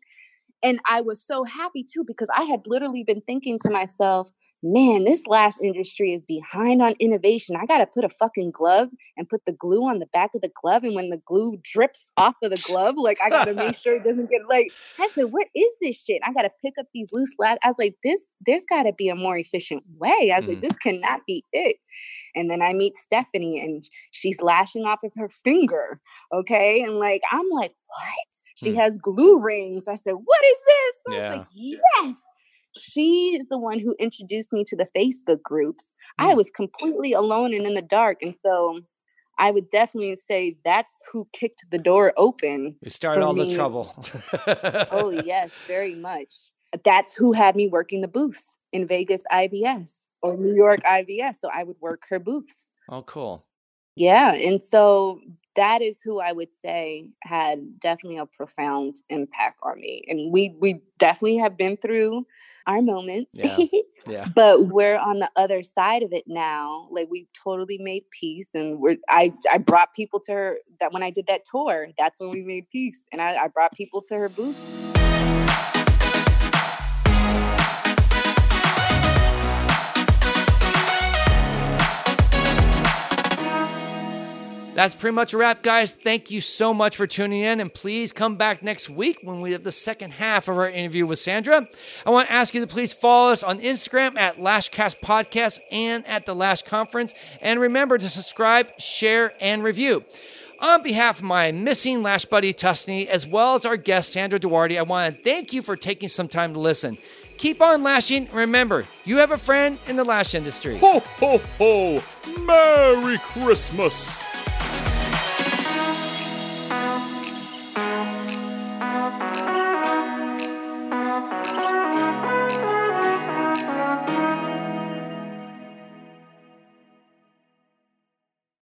[SPEAKER 3] And I was so happy too because I had literally been thinking to myself, man, this lash industry is behind on innovation. I got to put a fucking glove and put the glue on the back of the glove. And when the glue drips off of the glove, like I got to make sure it doesn't get like, I said, what is this shit? I got to pick up these loose lash. I was like, this, there's got to be a more efficient way. I was
[SPEAKER 2] Mhm.
[SPEAKER 3] like, this cannot be it. And then I meet Stephanie and she's lashing off of her finger. Okay. And like, I'm like, what? She
[SPEAKER 2] Hmm.
[SPEAKER 3] has glue rings. I said, what is this? I
[SPEAKER 2] Yeah.
[SPEAKER 3] was like, yes. She is the one who introduced me to the Facebook groups. I
[SPEAKER 2] Hmm.
[SPEAKER 3] was completely alone and in the dark. And so I would definitely say that's who kicked the door open.
[SPEAKER 2] We started all the trouble.
[SPEAKER 3] Oh, yes, very much. That's who had me working the booths in Vegas IBS. or New York IBS. So I would work her booths.
[SPEAKER 2] Oh, cool.
[SPEAKER 3] Yeah. And so that is who I would say had definitely a profound impact on me. And we we definitely have been through our moments.
[SPEAKER 2] Yeah. yeah.
[SPEAKER 3] but we're on the other side of it now. Like we've totally made peace and we're I I brought people to her that when I did that tour, that's when we made peace. And I, I brought people to her booth.
[SPEAKER 2] That's pretty much a wrap, guys. Thank you so much for tuning in, and please come back next week when we have the second half of our interview with Sandra. I want to ask you to please follow us on Instagram at Lashcast Podcast and at the Lash Conference, and remember to subscribe, share, and review. On behalf of my missing Lash buddy Tusney, as well as our guest Sandra Duarte, I want to thank you for taking some time to listen. Keep on lashing. Remember, you have a friend in the lash industry.
[SPEAKER 4] Ho, ho, ho! Merry Christmas!